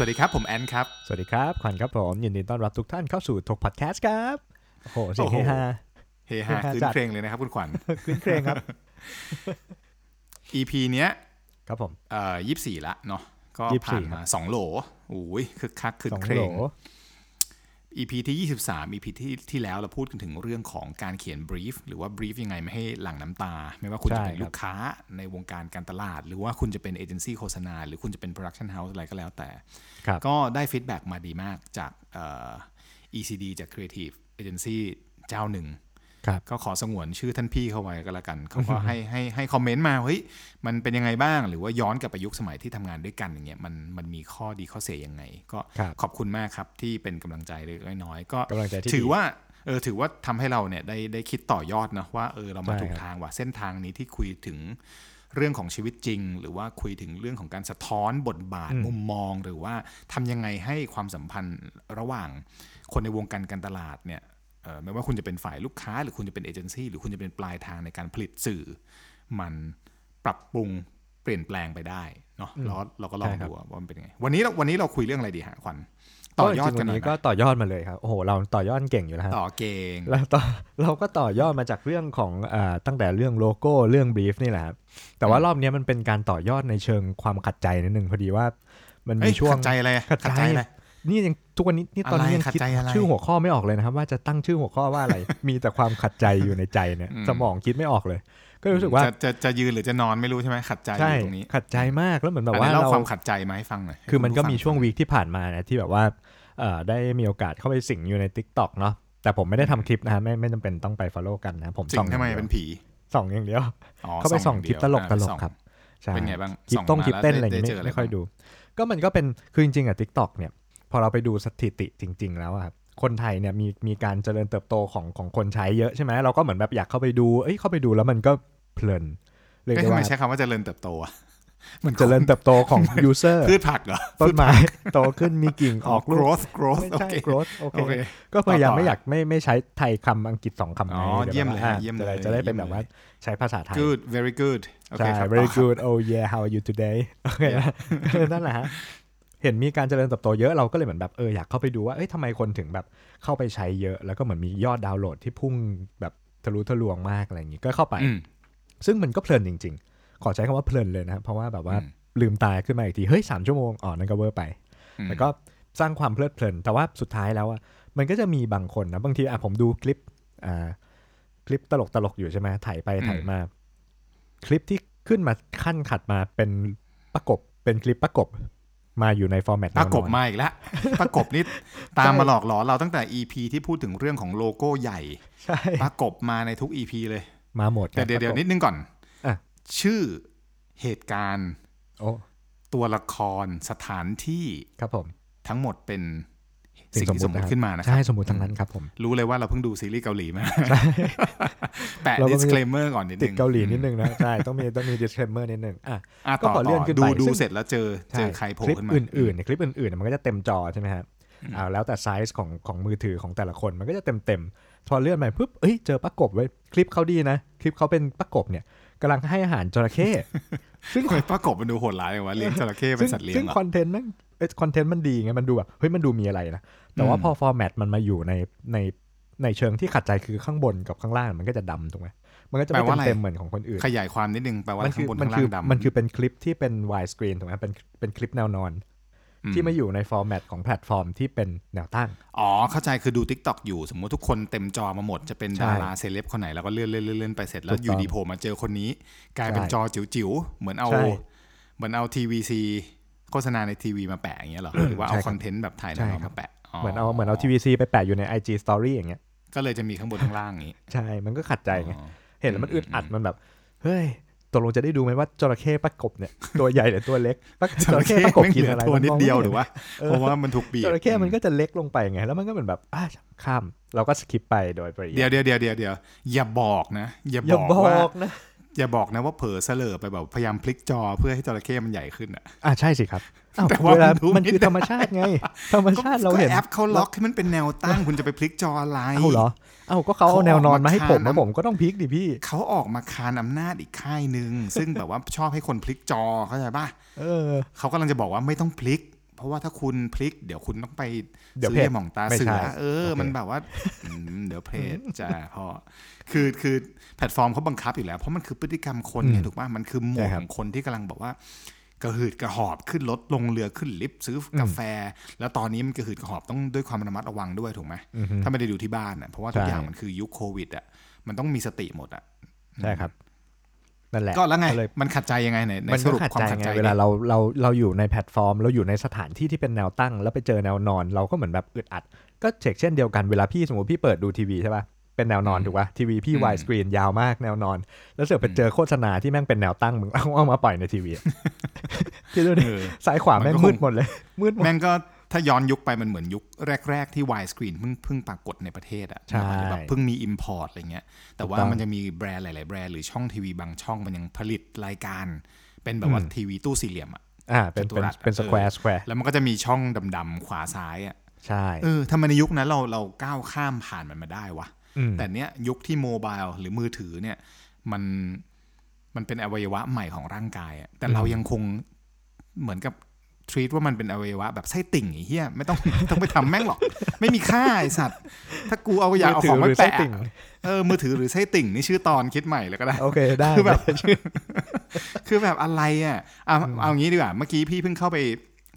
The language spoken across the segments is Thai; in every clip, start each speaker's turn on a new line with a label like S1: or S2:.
S1: สวัสดีครับ ผมแอนครับ
S2: สวัสดีครับขวัญครับผม ยินดีต้อนรับทุกท่านเข้าสู่ถกพอดแคสต์ครับโอ้โหเสียง
S1: โอ้
S2: เฮ
S1: โห
S2: ฮา
S1: เฮฮา
S2: เฮฮา
S1: คืน
S2: จัด
S1: เพลงเลยนะครับคุณขวัญ
S2: คลื้นเครงครับ
S1: EP เนี้ย
S2: ครับผม
S1: เอ่อยี่สี่ละเนาะก็
S2: 24
S1: ผ่านมาสองโหลโอ้ยคึกคักคึก
S2: สอง
S1: เคร
S2: โหล
S1: ง EP ที่ 23 EP ที่ที่แล้วเราพูดกันถึงเรื่องของการเขียน brief หรือว่า brief ยังไงไม่ให้หลั่งน้ำตา ไม่ว่าคุณจะเป็นลูกค้าในวงการการตลาด หรือว่าคุณจะเป็นเอเจนซี่โฆษณา หรือคุณจะเป็น production house อะไรก็แล้วแต่
S2: ครับ
S1: ก็ได้ feedback มาดีมากจากเอ่อ ECD จาก Creative Agency เจ้าหนึ่ง
S2: ครับ
S1: ก็ขอสงวนชื่อท่านพี่เขาไว้ก็แล้วกันเขาก็ให้ให้ให้ comment มาเฮ้ยมันเป็นยังไงบ้าง หรือว่าย้อนกลับไปยุคสมัยที่ทำงานด้วยกันอย่างเงี้ยมันมันมีข้อดีข้อเสียยังไง ก็
S2: ครับ
S1: ขอบคุณมากครับที่เป็นกำลังใจเล็กๆน้อยๆก็
S2: กำลังใจที่
S1: ถือ
S2: ดี
S1: ว่าเออถือว่าทำให้เราเนี่ยได้ได้คิดต่อยอดนะว่าเออเรามาถูกทางใช่ครับว่าเส้นทางนี้ที่คุยถึงเรื่องของชีวิตจริง หรือว่าคุยถึงเรื่องของการสะท้อนบทบาทมุมมอง หรือว่าทำยังไงให้ความสัมพันธ์ระหว่างคนในวงการการตลาดเนี่ยเอ่อ ไม่ว่าคุณจะเป็นฝ่ายลูกค้า หรือคุณจะเป็นเอเจนซี่หรือคุณจะเป็นปลายทางในการผลิตสื่อ มันปรับปรุงเปลี่ยนแปลงไปได้เนาะแล้วเราก็ลอง
S2: ใช่ครับ
S1: ดูว่ามันเป็นยังไง วันนี้เราวันนี้เราคุยเรื่องอะไรดีฮะขวัญต่อยอด
S2: จริงๆ
S1: กันหน่อย
S2: วันี้
S1: ไหม
S2: ก็ต่อยอดมาเลยครับโอ้โหเราต่อยอดเก่งอยู่แล้วฮะ
S1: ต่อเก่ง
S2: แล้วต่อเราก็ต่อยอดมาจากเรื่องของอ่าตั้งแต่เรื่องโลโก้เรื่องบรีฟนี่แหละครับแต่ว่ารอบนี้มันเป็นการต่อยอดในเชิงความขัดใจนิดนึงพอดีว่า มัน
S1: เอ้
S2: มี
S1: ย
S2: ช่วง
S1: ขัดใจอะไรอะ
S2: ขัดใจ
S1: อะไร
S2: นี่ยังทุกวันนี้นี่ตอนนี้
S1: อะไร
S2: ยัง
S1: ขัด
S2: คิด
S1: ใจอะไร
S2: ชื่อหัวข้อไม่ออกเลยนะครับ ว่าจะตั้งชื่อหัวข้อว่าอะไร มีแต่ความขัดใจอยู่ในใจเนี่ย
S1: อืม
S2: สมองคิดไม่ออกเลย ก็รู้สึกว่า
S1: จะจะจะยืนหรือจะนอนไม่รู้ใช่ไหมขัดใจอ
S2: ใช่
S1: ยู่ตรงนี้
S2: ขัดใจมากแล้วเหมือนแบบ
S1: อัน
S2: ว่า
S1: นี้เล่า
S2: เรา
S1: ความขัดใจมาให้ฟังหน่อย
S2: คือมันก็มี
S1: ให้
S2: ช่วงวีคที่ผ่านมานะที่แบบว่าเอ่อได้มีโอกาสเข้าไปสิงอยู่ใน Tik t o อกเนาะแต่ผมไม่ได้ทำคลิปนะฮะไม่ไม่จำเป็นต้องไป follow กันนะผม
S1: สิ่
S2: ส่อง
S1: งทำไม
S2: อย่าง
S1: เป็
S2: เดีย
S1: น
S2: ว
S1: ผี
S2: ส่องอย่างเดียว
S1: อ๋อ
S2: เข้าไปส่อง
S1: ย่
S2: คลิปตลกตลก
S1: อ่า
S2: ครับใช่
S1: เป็นไงบ้าง
S2: คลิป
S1: ส่อง
S2: ต้ง
S1: มา
S2: คลิป
S1: แล้ว
S2: เต้นอะไรอ
S1: ได้
S2: ย่าง
S1: ได้
S2: งี้
S1: เจอ
S2: ไม่
S1: อะไร
S2: ไม่ค่อย
S1: บ้าง
S2: ดู ก็มันก็เป็นคือจริงๆอะ Tik t o อกเนี่ย พอเราไปดูสถิติจริง ๆ แล้วอะครับคนไทยเนี่ยมีมีการเจริญเติบโตของของคนใช้เยอะใช่ไหมเราก็เหมือนแบบอยากเข้าไปดูเอ้ยเข้าไปดูแล้วมันก็เพลินเรียก
S1: เอ้ย
S2: ได้
S1: ทำไม
S2: ว่า
S1: ใช้คำว่าเจริญเติบโตอะมัน
S2: เจริญเติบโตของ user
S1: พืชผักเหรอ
S2: ต้นไม้โตขึ้นมีกิ่งออกลูก
S1: growth growth
S2: ไม่
S1: โอ
S2: ใช่
S1: เค
S2: growth โอ
S1: โอ
S2: เค
S1: เค
S2: ก็พยายาม
S1: ต่อ
S2: ไม่อยากไม่ไม่ใช้ไทยคำอังกฤษสองคำ
S1: อ๋อ
S2: ไง
S1: เยี่ยมเลย
S2: ดี๋วแบบ
S1: เยี่ยมเลย
S2: จะได้จะได้เป็น
S1: เยี่ยม
S2: แบบว่า
S1: เลย
S2: ใช้ภาษาไทย
S1: good very good โอเค
S2: ใช่
S1: ครับ
S2: very
S1: ต่อ
S2: good oh yeah how are you today โอเคนั่นแหละฮะ เห็นมีการเจริญเติบโตเยอะเราก็เลยเหมือนแบบเอออยากเข้าไปดูว่าเอ้ยทำไมคนถึงแบบเข้าไปใช้เยอะ แล้วก็เหมือนมียอดดาวน์โหลดที่พุ่งแบบทะลุทะลวงมากอะไรอย่างงี้ก็เข้าไป
S1: อืม
S2: ซึ่งมันก็เพลินจริง ๆ ขอใช้คำว่าเพลินเลยนะครับเพราะว่าแบบว่า
S1: อืม
S2: ลืมตาขึ้นมาอีกทีเฮ้ยสามชั่วโมงอ๋อนั่นก็เวอร์ไป
S1: อืม
S2: แล้วก็สร้างความเพลิดเพลิน แต่ว่าสุดท้ายแล้วอะมันก็จะมีบางคนนะบางทีอะผมดูคลิปอ่าคลิปตลกตลกๆอยู่ใช่ไหมถ่ายไปถ่ายมา คลิปที่ขึ้นมาขั้นขัดมาเป็นประกบเป็นคลิปประกบ มาอยู่ในฟอร์แมต
S1: ประกบ
S2: แนวนอน
S1: มาอีกแล้วประกบนี่ตามมาหลอกหลอนเราตั้งแต่ EP ที่พูดถึงเรื่องของโลโก้ใหญ่
S2: ใช่
S1: ประกบมาในทุก EP เลย
S2: มาหมด
S1: แต่เดี๋ยว
S2: ป
S1: เดี๋ย
S2: ระ
S1: ว
S2: กบ
S1: นิดนึงก่อน
S2: อะ
S1: ชื่อเหตุการณ์
S2: โอ้
S1: ตัวละครสถานที่
S2: ครับผม
S1: ทั้งหมดเป็น สิ่งที่สมมติขึ้นมานะครั
S2: ใช่
S1: บ
S2: สมมติทั้งนั้นครับผม
S1: รู้เลยว่าเราเพิ่งดูซีรีส์เกาหลีมาแปะ
S2: เราก็มี
S1: disclaimer ก่อนนิดนึง
S2: ติดเกาหลีนิดนึงนะใช่ต้องมีต้องมี disclaimer นิดนึงอะ
S1: อะ
S2: ก็
S1: ต่อ
S2: ขอเลื่อน
S1: ต่อ
S2: ขึ้น
S1: ดู
S2: ไป
S1: ดู
S2: ซึ่ง
S1: เสร็จแล้วเจอเจอใครโผล่
S2: คลิป
S1: ขึ้นมา
S2: อื่นๆเนี่ยคลิปอื่นๆเนี่ยมันก็จะเต็มจอใช่ไหมครับอ่าแล้วแต่ไซส์ของของมือถือของแต่ละคนมันก็จะเต็มเต็มๆพอเลื่อนไปปุ๊บเอ้ยเจอประกบไว้ยคลิปเขาดีนะ คลิปเขาเป็นประกบเนี่ยกำลังให้อาหารจระเข้ซึ่ง
S1: ทำไมประกบมันดูโหดร้ายเลยวะเลี้ยงจระเข้เป็นสัตว์เลี้ย
S2: ซึ่
S1: ง
S2: ง
S1: เหรอ
S2: คอนเทนต์นั่น คอนเทนต์มันดีไงมันดูแบบเฮ้ยมันดูมีอะไรนะ แต่ว่า
S1: อืม
S2: พอฟอร์แมตมันมาอยู่ในในในเชิงที่ขัดใจคือข้างบนกับข้างล่างมันก็จะดำถูกไหมมันก็จะไม่เต็มเต็มๆเหมือนของคนอื่น
S1: ขยายความนิดนึงแปลว่า
S2: มันคื
S1: ข้าง
S2: อบ
S1: น
S2: มัน
S1: ข้าง
S2: คื
S1: ล่า
S2: อง
S1: ดำ
S2: มันคือเป็นคลิปที่เป็น wide screen ถูกไหมเป็นเป็นคลิปแนวนอน ที่มาอยู่ใน format ของแพลตฟอร์มที่เป็นแนวตั้ง
S1: อ๋อ เข้าใจคือดู Tik t o อกอยู่สมมติทุกคนเต็มจอมาหมด จะเป็น
S2: ใช่
S1: ดาราเซเลบคนไหนแล้วก็เลื่อนเลื่อนเลื่อนเลื่อนไปเสร็จแล้ว
S2: ถูก
S1: อยู่
S2: ต้อง
S1: ดีโผล่มาเจอคนนี้ กลายเป็น
S2: ใช่
S1: จอจิ๋วๆเหมือนเอา
S2: ใช่
S1: เหมือนเอา TVC โฆษณาในทีวีมาแปะอย่างเงี้ยเหรอหรือว่าเอา
S2: ใช่ครับ
S1: content แบบถ่ายหนังมาใช่
S2: ครับ
S1: แปะ
S2: เหมือนเอาเหมือนเอา TVC ไปแปะอยู่ใน IG Story อย่างเงี้ย
S1: ก็เลยจะมีข้างบนข้างล่างอย่างงี้
S2: ใช่ มันก็ขัดใจไง
S1: อ๋อ
S2: เห็นแล้วมันอึดอัดมันแบบ เฮ้ยตกลงจะได้ดูไหมว่าจระเข้ประกบเนี่ยตัวใหญ่หรือตัวเล็กปะ
S1: จระเข้
S2: ประกบ
S1: ไม่
S2: กิน
S1: เหลือ
S2: อะไร
S1: ตัวนิดเดียว
S2: มั
S1: หรือว่า
S2: เออ
S1: เพราะว่ามันถูกบีบ
S2: จระเข้มันก็จะเล็กลงไปไงแล้วมันก็เหมือนแบบอะข้ามเราก็สคิปไปโดยปริยาย
S1: เดี๋ยวเดี๋ยวเดี๋ยวเดี๋ยวเดี๋ยวอย่าบอกนะ อย่า
S2: อย่า
S1: บอก
S2: บ
S1: ว่า
S2: อกนะ
S1: อย่าบอกนะว่าเผลอเสลอไปแบบพยายามพลิกจอเพื่อให้จระเข้มันใหญ่ขึ้นอะ
S2: อะใช่สิครับอ้าว
S1: แต่ว่า
S2: เวลา
S1: มันดู
S2: มันคือ
S1: ไม่ได้
S2: ธรรมชาติไง ธรรมชาติเราเห็น
S1: ก็แอปเขาล็อกให้มันเป็นแนวตั้งคุณจะไปพลิกจออะไร
S2: เอ้าเหรอเอ้าก็เขาเอาแนวนอนมาให้ผม
S1: เขาออกมา
S2: แล้วผมก็ต้องพลิกดิพี่
S1: เขาออกมาคานอำนาจอีกค่ายหนึ่งซึ่งแบบว่าชอบให้คนพลิกจอเข้าใจป่ะ
S2: เออ
S1: เขากำลังจะบอกว่าไม่ต้องพลิก เพราะว่าถ้าคุณพลิก เดี๋ยวคุณต้องไป
S2: เดี๋ยว
S1: ซื้อ
S2: เพจ
S1: ยาหมองตา
S2: ไม่
S1: เสื
S2: ใช่
S1: อเออ
S2: โอเค
S1: มันแบบว่าอืมเดี๋ยวเพจจ้าพ่อคือคือแพลตฟอร์มเขาบังคับอยู่แล้ว เพราะมันคือพฤติกรรมคนไงถูกป่ะมันคือโหม
S2: ใช่
S1: ด
S2: ครั
S1: ข
S2: บ
S1: องคนที่กำลังบอกว่ากระหืดกระหอบขึ้นรถลงเรือขึ้นลิฟต์ซื้อกาแฟ แล้วตอนนี้มันกระหืดกระหอบต้องด้วยความระมัดระวังด้วยถูกไหม
S2: อือฮึ
S1: ถ้าไม่ได้ดูที่บ้านอะเพราะว่าทุก
S2: ใช่
S1: อย่างมันคือยุคโควิดอะมันต้องมีสติหมดอะ
S2: ใช่ครับ นั่นแหละ
S1: ก็แล้วไง
S2: เลย
S1: มันขัดใจยังไงไหนไหน
S2: มันก็
S1: ขัด
S2: ใจดิ สรุป
S1: ความขัดใจไง
S2: เวลาเราเราเราอยู่ในแพลตฟอร์ม เราอยู่ในสถานที่ที่เป็นแนวตั้ง แล้วไปเจอแนวนอน เราก็เหมือนแบบอึดอัด ก็เช็คเช่นเดียวกันเวลาพี่สมมติพี่เปิดดูทีวีใช่ป่ะเป็นแนวนอนถูกป่ะทีวีพี่ wide screen ยาวมากแนวนอน แล้วเสือกไปเจอโฆษณาที่แม่งเป็นแนวตั้งมึงเอาเอามาปล่อยในทีวีอะคิดดูดิ
S1: เออ
S2: ซ้ายขวาแม่ง
S1: มันก็คง
S2: มืดหมดเลยมืดหมด
S1: แม่งก็ ถ้าย้อนยุคไปมันเหมือนยุคแรก ๆ ที่ wide screen เพิ่งเพิ่งปรากฏในประเทศอะ
S2: ใช่
S1: แบบเพิ่งมี Import อะไรเงี้ย แต่ว่า
S2: ถูกต้อง
S1: มันจะมีแบรนด์หลาย ๆ แบรนด์หรือช่องทีวีบางช่องมันยังผลิตรายการ เป็นแบบว่า
S2: อืม
S1: ทีวีตู้สี่เหลี่ยมอะ
S2: อ่าเป็น
S1: จัตุ
S2: เป็น
S1: รัส
S2: เป็น
S1: เออ
S2: square square แล้
S1: วมันก็จะมีช่องดำๆขวาซ้ายอะ
S2: ใช่
S1: เออทำไมในยุคนั้นเราเราก้าวข้ามผ่านมันมาได้วะ
S2: ม
S1: แต่เนี้ยยุคที่ mobile หรือมือถือเนี่ยมันมันเป็นอวัยวะใหม่ของร่างกายอะแต่เรายังคงเหมือนกับ ทรีตว่ามันเป็นอวัยวะแบบไส้ติ่งไอ้เหี้ยไม่ต้องไม่ต้องไปทำแม่งหรอก ไม่มีค่าไอสัตว์ ถ้ากูเอาอยากเอาของมา
S2: มืถืหรืไส้
S1: แปะ
S2: ติ่ง
S1: เออมือถือหรือไส้ติ่งนี่ชื่อตอนคิดใหม่เลยก็ได้
S2: โอเคได้
S1: คือแบบคือแบบอะไรอะเอาเอางี้ดีกว่าเมื่อกี้พี่เพิ่งเข้าไป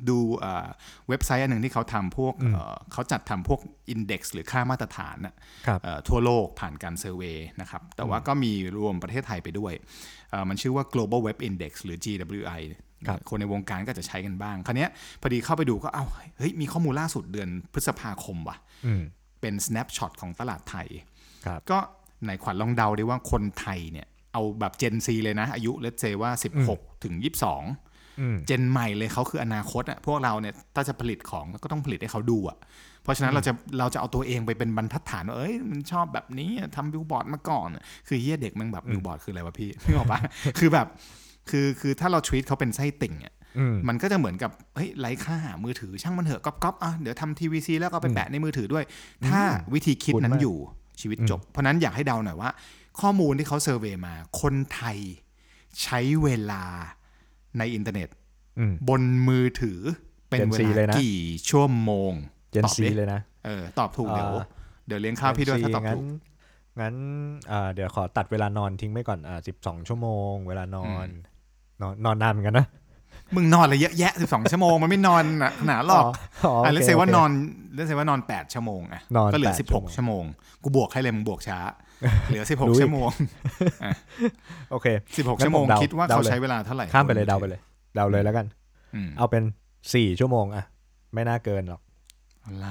S1: ดูเอ่อเว็บไซต์อันหนึ่งที่เขาทำพวกเอ่อเขาจัดทำพวกอินเด็กซ์หรือค่ามาตรฐานน่ะ
S2: ครับ
S1: เอ่อทั่วโลกผ่านการเซอร์เวยนะครับ แต่ว่าก็มีรวมประเทศไทยไปด้วยเอ่อมันชื่อว่า global web index หรือ GWI
S2: ครับ
S1: คนในวงการก็จะใช้กันบ้าง คราวเนี้ยพอดีเข้าไปดูก็เอ้าเฮ้ยมีข้อมูลล่าสุดเดือนพฤษภาคมว่ะ
S2: อืม
S1: เป็น snapshot ของตลาดไทย
S2: ครับ
S1: ก็ไหนขวัญลองเดาได้ว่าคนไทยเนี่ย เอาแบบ Gen Z เลยนะ อายุเลตเซว่า 16 ถึง 22
S2: อืม
S1: เจนใหม่เลยเขาคืออนาคตอะพวกเราเนี่ยถ้าจะผลิตของก็ต้องผลิตให้เขาดูอะเพราะฉะนั้นเราจะเราจะเอาตัวเองไปเป็นบรรทัดฐานว่าเอ้ยมันชอบแบบนี้อะทำบิลบอร์ดมาก่อน คือเฮียเด็กมันแบบบิลบอร์ดคืออะไรวะนึกไม่ออกปะคือแบบ คือคือถ้าเรา treat เขาเป็นไส้ติ่งอะ
S2: อืม
S1: มันก็จะเหมือนกับเฮ้ยไร้ค่ามือถือช่างมันเถอะก๊อปก๊อปอะเดี๋ยวทำ TVC แล้วก็เอาไปแปะในมือถือด้วย ถ้าวิธีคิดนั้น
S2: คุ้นมาก
S1: อยู่ชีวิตจบ เพราะฉะนั้นอยากให้เดาหน่อยว่า ข้อมูลที่เขา survey มา คนไทยใช้เวลาในอินเทอร์เน็ต
S2: อืม
S1: บนมือถือเป็น
S2: Gen
S1: เว
S2: Z เลย
S1: ลา
S2: นะ
S1: กี่ชั่วโมง
S2: เจน
S1: ตอบ
S2: ซี
S1: ดิ
S2: เลยนะ
S1: เออตอบถูกเดี๋ยว
S2: อ่า
S1: เดี๋ยวเลี้ยงข้าวพี่ด้วยถ้าตอบ
S2: งั้น
S1: ถูก
S2: งั้นอ่าเดี๋ยวขอตัดเวลานอนทิ้งไปก่อนอ่าสิบสองชั่วโมง เวลานอน นอนนอนนานเหมือนกันนะ
S1: มึงนอนอะไรเยอะแยะ12ชั่วโมงมันไม่นอนหนะขนาดหรอก
S2: อ๋อ
S1: อะ
S2: โอ
S1: เล
S2: เค
S1: เซว่าน
S2: โค
S1: อนเลเซว่านอน8ชั่วโมงอะ
S2: นอน
S1: ก็เหลือ
S2: 8
S1: 16ชั่วโมง กูบวกให้เลยมึงบวกช้า เหลือ
S2: รู้
S1: 16
S2: อีก
S1: ชั่วโมง
S2: โอเค
S1: 16
S2: งั้น
S1: ชั่วโมง
S2: ผมเดา
S1: คิดว่า
S2: เดา
S1: เขา
S2: เลย
S1: ใช้เวลาเท่าไหร่
S2: ข้ามไปเลยเดาไปเลยเดาเลยแล้วกัน
S1: อืม
S2: เอาเป็นสี่ชั่วโมงอะไม่น่าเกินหรอก
S1: อะไร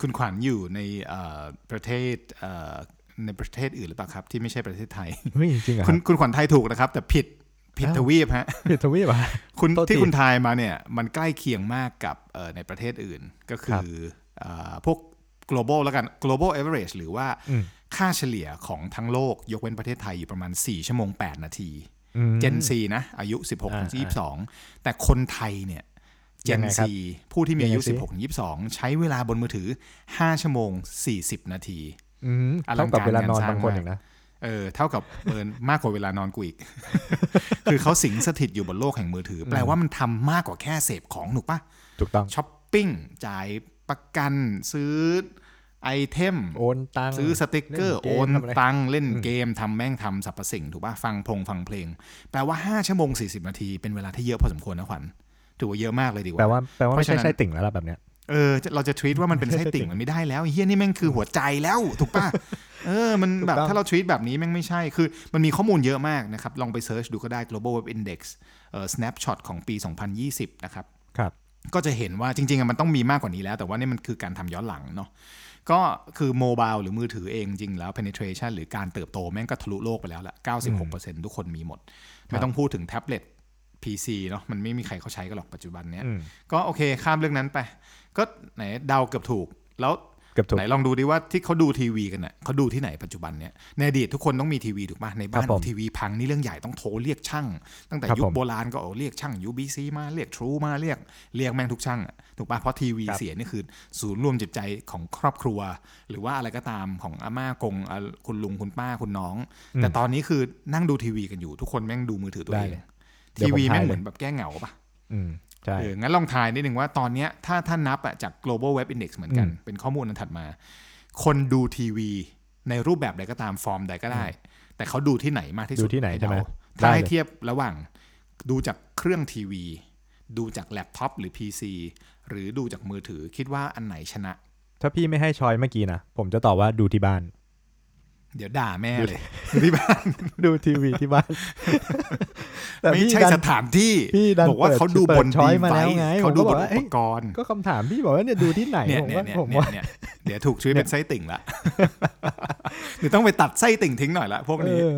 S1: คุณขวัญอยู่ในเอ่อประเทศเอ่อในประเทศอื่นหรือเปล่าครับ ที่ไม่ใช่ประเทศไทย
S2: เฮ้ยจริงเหรอค
S1: คุ
S2: รั
S1: ณ
S2: บ
S1: คุณขวัญไทยถูกนะครับ แต่ผิด ผิด
S2: อ้าว
S1: ทวีปฮะ
S2: ผิดทวีปอะ
S1: คุณ
S2: โทษที
S1: ที่คุณทายมาเนี่ย มันใกล้เคียงมากกับเอ่อในประเทศอื่นก็คื
S2: ครั
S1: อบเอ่อพวก global แล้วกัน global average หรือว่า
S2: อืม
S1: ค่าเฉลี่ยของทั้งโลกยกเว้นประเทศไทยอยู่ประมาณ 4 ชั่วโมง 8 นาที
S2: อืม
S1: Gen Z นะ อายุ 16ถึง
S2: อ่า
S1: 22 แต่คนไทยเนี่ย
S2: ยั
S1: Gen
S2: งไงครับ
S1: Z ผู้ที่มีอายุ
S2: ยังไงสิ
S1: 16ถึง22 ใช้เวลาบนมือถือ 5 ชั่วโมง 40 นาที
S2: อืม
S1: อลั
S2: งกา
S1: ร
S2: เวลานอน
S1: งานสร้างมากเท่ากั
S2: บเวลานอน
S1: บางคน
S2: อย่างนะ
S1: เออเท่ากับเออมากกว่าเวลานอนกูอีก คือเขาสิงสถิตอยู่บนโลกแห่งมือถือ แปลว่ามันทำมากกว่าแค่เสพของถูกปะ
S2: ถูกต้อง
S1: ช้อปปิ้งจ่ายประกันซื้อ item
S2: โอนตังค์
S1: ซื้อสติกเกอร์
S2: เล่
S1: น
S2: เกมทำอะไรโอน
S1: ตังค์เล่นเกมทำแม่งทำสรรพสิ่ง ถูกป่ะฟังพงฟังเพลง แปลว่า 5 ชั่วโมง 40 นาที เป็นเวลาที่เยอะพอสมควรนะขวัญถือว่าเยอะมากเลยดีกว่า
S2: แปล
S1: ว่า
S2: แปลว่า
S1: เพ
S2: ไม่
S1: ราะฉะนั้
S2: ใช่
S1: น
S2: ไส้ติ่งแล้วล่ะแบบเนี้ย
S1: เออเราจะ treat ว่ามันเป็นไส้ติ่งมันไม่ได้แล้วไอ้เฮียนี่แม่งคือหัวใจแล้วถูกป่ะเออมันแบบ
S2: ถูกต้อง
S1: ถ้าเรา treat แบบนี้แม่งไม่ใช่คือ มันมีข้อมูลเยอะมากนะครับ ลองไป search ดูก็ได้ global web index เอ่อ snapshot ของปี 2020 นะครับ
S2: ครับ
S1: ก็จะเห็นว่าจริงๆอะมันต้องมีมากกว่านี้แล้ว แต่ว่านี่มันคือการทำย้อนหลังเนาะก็คือโมบายหรือมือถือเองจริงแล้ว penetration หรือการเติบโตแม่งก็ทะลุโลกไปแล้วละ96%ทุกคนมีหมด ไม่ต้องพูดถึงแท็บเล็ต PC เนาะมันไม่มีใครเขาใช้กันหรอกปัจจุบันเนี้ย
S2: อืม
S1: ก็โอเคข้ามเรื่องนั้นไป ก็ไหนเดาเกือบถูก แล้ว
S2: เกือบถูก
S1: ไหนลองดูดิว่าที่เขาดูทีวีกันน่ะเขาดูที่ไหนปัจจุบันเนี้ยในอดีตทุกคนต้องมีทีวีถูกป่ะในบ้าน
S2: ครับผม
S1: ทีวีพังนี่เรื่องใหญ่ต้องโทรเรียกช่าง ตั้งแต่
S2: ครับ
S1: ยุค
S2: ผม
S1: โบราณก็เอาเรียกช่าง UBC มาเรียก True มาเรียกเรียกแม่งทุกช่างอะถูกป่ะเพราะทีวี
S2: ครับ
S1: เสียนี่คือ ศูนย์รวมจิตใจของครอบครัว หรือว่าอะไรก็ตามของอาม่ากงอะคุณลุงคุณป้าคุณน้อง แต่ตอนนี้คือนั่งดูทีวีกันอยู่ทุกคนแม่งดูมือถือตัว
S2: ได้
S1: เอง
S2: เลยเดี๋ย
S1: ที
S2: วผม
S1: วีแม่ง
S2: ทายเลย
S1: เหมือนแบบแก้เหงาป่ะ
S2: อืมใช่
S1: เอองั้นลองทายนิดนึงว่าตอนเนี้ยถ้าถ้านับอะจาก global web index เหมือนกัน เป็นข้อมูลอันถัดมา คนดูทีวีในรูปแบบใดก็ตามฟอร์มใดก็ได้ แต่เขาดูที่ไหนมากที่สุด
S2: ดูที่ไหนใช่ไหม
S1: เดา
S2: ได้
S1: ถ้าให้
S2: เลย
S1: เทียบระหว่างดูจากเครื่องทีวี ดูจากแล็ปท็อปหรือ PC หรือดูจากมือถือคิดว่าอันไหนชนะ
S2: ถ้าพี่ไม่ให้ชอยเมื่อกี้นะ ผมจะตอบว่าดูที่บ้าน
S1: เดี๋ยวด่าแม่เลยที่บ้าน
S2: ดูทีวีที่บ้านแต่
S1: ไม่
S2: พี่
S1: ใช่
S2: ดัน
S1: สถานที่
S2: พี่ดัน
S1: บอกว่า
S2: เปิด
S1: เขาดู
S2: เปิ
S1: บ
S2: ด
S1: น
S2: ช้อย
S1: ดี
S2: มา
S1: ไว
S2: แล้วไง
S1: เขาดู
S2: ผม
S1: บ
S2: ก็
S1: น
S2: บอกว่า
S1: อุ
S2: เอ้
S1: ป
S2: ย
S1: กรณ์
S2: ก็คำถามพี่บอกว่าเนี่ยดูที่ไหน
S1: เนี่ย
S2: ผม
S1: เนี่ย
S2: ว่า
S1: เนี่ย
S2: ผม
S1: เนี่ย
S2: ว่า
S1: เนี่ยเดี๋ยวถูกชีวิตเป็นไส้ติ่งละหรือต้องไปตัดไส้ติ่งทิ้งหน่อยละพวกนี้
S2: เออ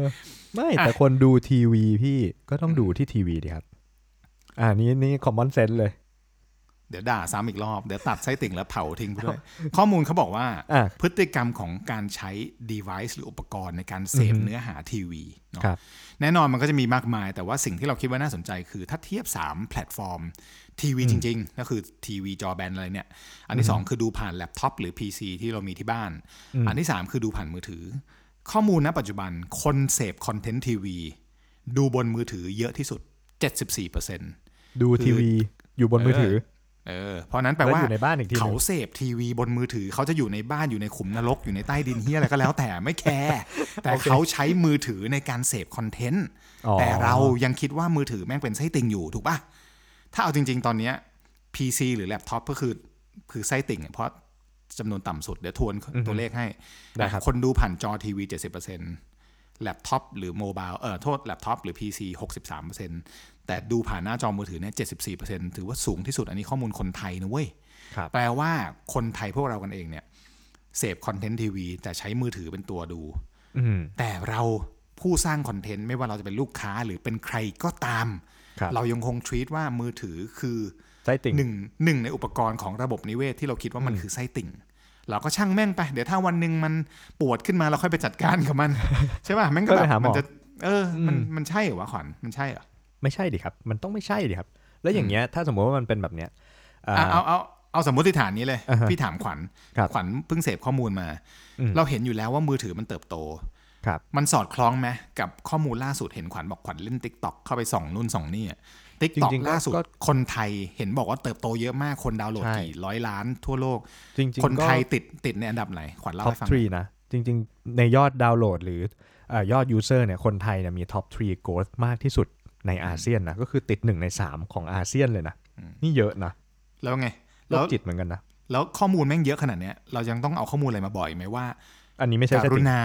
S2: ไม่แต่คนดูทีวีพี่ก็ต้องดูที่ทีวีดีครับ อ่านี่นี่ common sense เลย
S1: เดี๋ยวด่าซ้ำอีกรอบ เดี๋ยวตัดไส้ติ่งแล้วเผาทิ้งไปด้วย ข้อมูลเขาบอกว่า
S2: อะ
S1: พฤติกรรมของการใช้ device หรืออุปกรณ์ในการเสพ
S2: อือฮึ
S1: เนื้อหาทีวีเนาะ
S2: ครับ
S1: แน่นอนมันก็จะมีมากมาย แต่ว่าสิ่งที่เราคิดว่าน่าสนใจคือถ้าเทียบ 3 แพลตฟอร์มทีวีจริงๆ ก็คือทีวีจอแบนอะไรเนี่ย อันที่ 2 คือดูผ่านแล็ปท็อปหรือ PC ที่เรามีที่บ้าน อันที่ 3 คือดูผ่านมือถือ ข้อมูลณปัจจุบันคนเสพคอนเทนต์ทีวีดูบนมือถือเยอะที่สุด 74%
S2: ดู
S1: คือ
S2: ทีวีอยู่บนมือถือ
S1: เออเพราะนั้นแปล
S2: ว่าอีกทีหนึงแล้ว
S1: เขาอยู่ใน
S2: บ้าน
S1: เสพทีวีบนมือถือเขาจะอยู่ในบ้านอยู่ในขุมนรกอยู่ในใต้ดินเฮียอะไรก็แล้วแต่ไม่แคร์แต่
S2: โอเค
S1: เขาใช้มือถือในการเสพคอนเทนต์
S2: อ๋อ
S1: แต่เรายังคิดว่ามือถือแม่งเป็นไส้ติ่งอยู่ถูกปะถ้าเอาจริง ๆ ตอนเนี้ย PC หรือแล็ปท็อปก็คือคือไส้ติ่งอะเพราะจำนวนต่ำสุดเดี๋ยวทวนตัวเลขให้
S2: ได้ครับ
S1: คนดูผ่านจอทีวี70%แล็ปท็อปหรือ mobile เออโทษแล็ปท็อปหรือ PC 63% แต่ดูผ่านหน้าจอมือถือเนี่ย74%ถือว่าสูงที่สุดอันนี้ข้อมูลคนไทยนะเว้ย
S2: ครับ
S1: แปลว่าคนไทยพวกเรากันเองเนี่ยเสพคอนเทนต์ทีวีแต่ใช้มือถือเป็นตัวดู
S2: อืม
S1: แต่เราผู้สร้างคอนเทนต์ไม่ว่าเราจะเป็นลูกค้าหรือเป็นใครก็ตาม
S2: ครับ
S1: เรายังคง treat ว่ามือถือคือ
S2: ไส้ติ่ง
S1: หนึ่งหนึ่งในอุปกรณ์ของระบบนิเวศที่เราคิดว่ามันคือไส้ติ่ง เราก็ช่างแม่งไป เดี๋ยวถ้าวันหนึ่งมันปวดขึ้นมาเราค่อยไปจัดการกับมัน ใช่ป่ะแม่งก็
S2: ก็
S1: แบ
S2: ไป
S1: บ
S2: หาหมอ
S1: มันจะ เอออมัน
S2: อืม
S1: มันใช่เหรอวะขวัญมันใช่เหรอ
S2: ไม่ใช่ดิครับ มันต้องไม่ใช่ดิครับ แล้วอย่างเงี้ยถ้าสมมติว่ามันเป็นแบบเนี้ยอ่า
S1: อะเอาเอาเอาสมมติฐานนี้เลย
S2: อ่าฮะ
S1: พี่ถามขวัญ
S2: ครับ
S1: ขวัญเพิ่งเสพข้อมูลมา
S2: อืม
S1: เราเห็นอยู่แล้วว่ามือถือมันเติบโต
S2: ครับ
S1: มันสอดคล้องไหมกับข้อมูลล่าสุดเห็นขวัญบอกขวัญเล่น TikTok เข้าไปส่องนู่นส่องนี่ TikTok
S2: จริงๆก็
S1: ล่าสุด
S2: ก็
S1: คนไทยเห็นบอกว่าเติบโตเยอะมากคนดาวน์โหลด
S2: ใช่
S1: กี่ร้อยล้านทั่วโลก
S2: จริงๆก็
S1: คนไทยติดติดในอันดับไหน ขวัญเล่าให้ฟัง
S2: top threeนะจริง ๆ ในยอดดาวน์โหลดหรือเอ่อยอด user เนี่ยคนไทยเนี่ยมี top three grow มากที่สุด ในอาเซียนนะก็คือติดหนึ่งในสามของอาเซียนเลยนะนี่เยอะนะ
S1: แล้วไง
S2: โร
S1: แล้
S2: ควจิตเหมือนกันนะ
S1: แล้วข้อมูลแม่งเยอะขนาดเนี้ยเรายังต้องเอาข้อมูลอะไรมาบ่อยไหมว่า
S2: อันนี้ไม่ใช่
S1: ก
S2: ไส้
S1: รุ
S2: ติ่ง
S1: ณา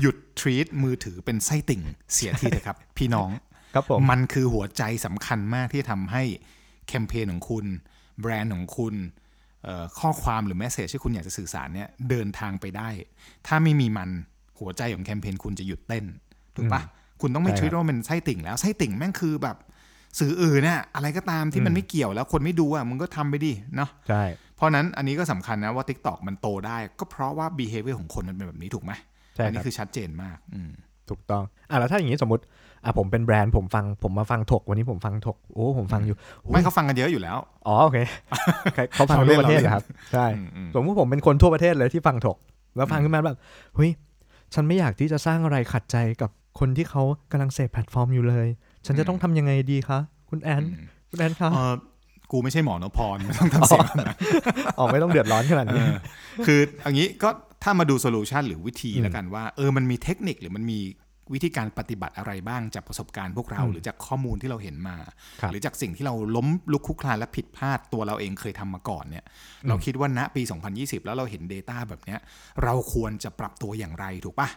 S1: หยุดทรีตมือถือเป็นไส้ติ่งเสียทีเถอะครับ พี่น้อง
S2: ครับผม
S1: มันคือหัวใจสำคัญมากที่ทำให้แคมเปญของคุณ แบรนด์ของคุณเอ่อข้อความหรือแมสเซจที่คุณอยากจะสื่อสารเนี่ยเดินทางไปได้ ถ้าไม่มีมันหัวใจของแคมเปญคุณจะหยุดเต้นถูกปะ คุณต้องไม่
S2: ใช่
S1: ท
S2: ครับ
S1: รีตว่ามันไส้ติ่งแล้วไส้ติ่งแม่งคือแบบ สื่ออื่นน่ะอะไรก็ตามที่มันไม่เกี่ยวแล้วคนไม่ดูอะมึงก็ทำไปดิเนาะ
S2: ใช่
S1: เพราะนั้นอันนี้ก็สำคัญนะว่า TikTok มันโตได้ ก็เพราะว่า behavior ของคนมันเป็นแบบนี้ถูกไหม
S2: ใช่
S1: อั
S2: ค
S1: นี้
S2: รับ
S1: คือชัดเจนมากอืม
S2: ถูกต้องอะแล้วถ้าอย่างนี้สมมติอะผมเป็นแบรนด์ผมฟังผมมาฟังถกวันนี้ผมฟังถกโอ้ผมฟังอยู่โอ้ย
S1: ไม่เขาฟังกันเยอะอยู่แล้ว
S2: อ๋อโอเคเขาฟัง
S1: เรา
S2: ทั่
S1: เล่
S2: วนประเทศ
S1: เราเล่น
S2: เหรอครับใช่
S1: อืมอืม
S2: สมมติผมเป็นคนทั่วประเทศเลยที่ฟังถก แล้วฟังขึ้นมาแบบเฮ้ยฉันไม่อยากที่จะสร้างอะไรขัดใจกับ คนที่เขากำลังเสพแพลตฟอร์มอยู่เลย ฉันจะต้องทำยังไงดีคะ คุณแอนคุณแอนคะ
S1: เออกูไม่ใช่หมอนพรไม่ต้องทำเสียงแบบนั้น
S2: อ๋อไม่ต้องเดือดร้อนขนาดนี้
S1: เออคืออันนี้ก็ถ้ามาดู solution หรือวิธี
S2: อืม
S1: แล้วกันว่า เออมันมีเทคนิคหรือมันมี วิธีการปฏิบัติอะไรบ้างจากประสบการณ์พวกเรา
S2: อืม
S1: หรือจากข้อมูลที่เราเห็นมา
S2: ครับ
S1: หรือจากสิ่งที่เราล้มลุกคลุกคลานและผิดพลาดตัวเราเองเคยทำมาก่อนเนี่ยเราคิดว่าณปี 2020 แล้วเราเห็น Data แบบเนี้ยเราควรจะปรับตัวอย่างไรถูกปะ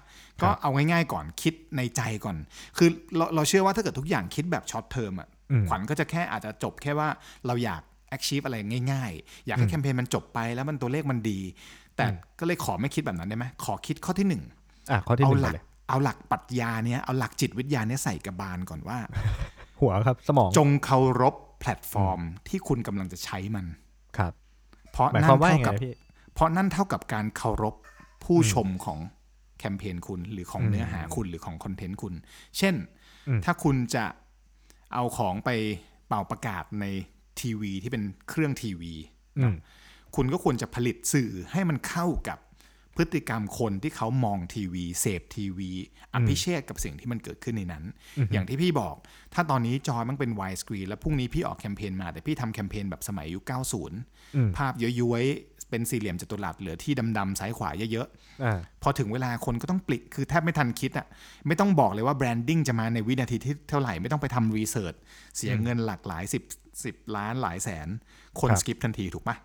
S1: ก็เอาง่ายๆก่อนคิดในใจก่อน คือเราเราเชื่อว่าถ้าเกิดทุกอย่างคิดแบบ short term อะ
S2: อืม
S1: ขวัญก็จะแค่อาจจะจบแค่ว่าเราอยาก achieve อะไรง่ายๆ อยากให้แคมเปญมันจบไปแล้วมันตัวเลขมันดี แต่ก็เลยขอไม่คิดแบบนั้นได้ไหมขอคิดข้อที่หนึ่ง
S2: อะข้อที่ห
S1: นึ่งก่อ
S2: นเอา
S1: หลั
S2: ก เลย
S1: เอาหลักปรัชญาเนี้ยเอาหลักจิตวิทยาเนี้ยใส่กระบาลก่อนว่า
S2: หัวครับสมอง
S1: จงเคารพแพลตฟอร์มที่คุณกำลังจะใช้มัน
S2: ครับ
S1: เพราะ
S2: หมาย
S1: นั่
S2: ความ
S1: น
S2: ว่า
S1: เท่า
S2: ยังไง
S1: กับ
S2: พี่
S1: เพราะนั่นเท่ากับการเคารพผู้ชมของแคมเปญคุณหรือของเนื้อหาคุณหรือของคอนเทนต์คุณ เช่น
S2: อืม
S1: ถ้าคุณจะเอาของไปเป่าประกาศในทีวีที่เป็นเครื่องทีวี
S2: อืม
S1: คุณก็ควรจะผลิตสื่อให้มันเข้ากับ พฤติกรรมคนที่เขามองทีวี เสพทีวีอภิเชษกับสิ่งที่มันเกิดขึ้นในนั้น อย่างที่พี่บอก ถ้าตอนนี้จอมันเป็น wide screen แล้วพรุ่งนี้พี่ออกแคมเปญมา แต่พี่ทำแคมเปญแบบสมัยยุค 90 ภาพย้วยๆ เป็นสี่เหลี่ยมจัตุรัสเหลือที่ดำๆซ้ายขวาเยอะ
S2: อ่า
S1: ๆพอถึงเวลาคนก็ต้อง flick คือแทบไม่ทันคิดอะไม่ต้องบอกเลยว่า branding จะมาในวินาทีที่เท่าไหร่ไม่ต้องไปทำ research เสียเงินหลักหลายสิบสิบล้านหลายแสน คน
S2: ครับ
S1: skip ทันทีถูกปะ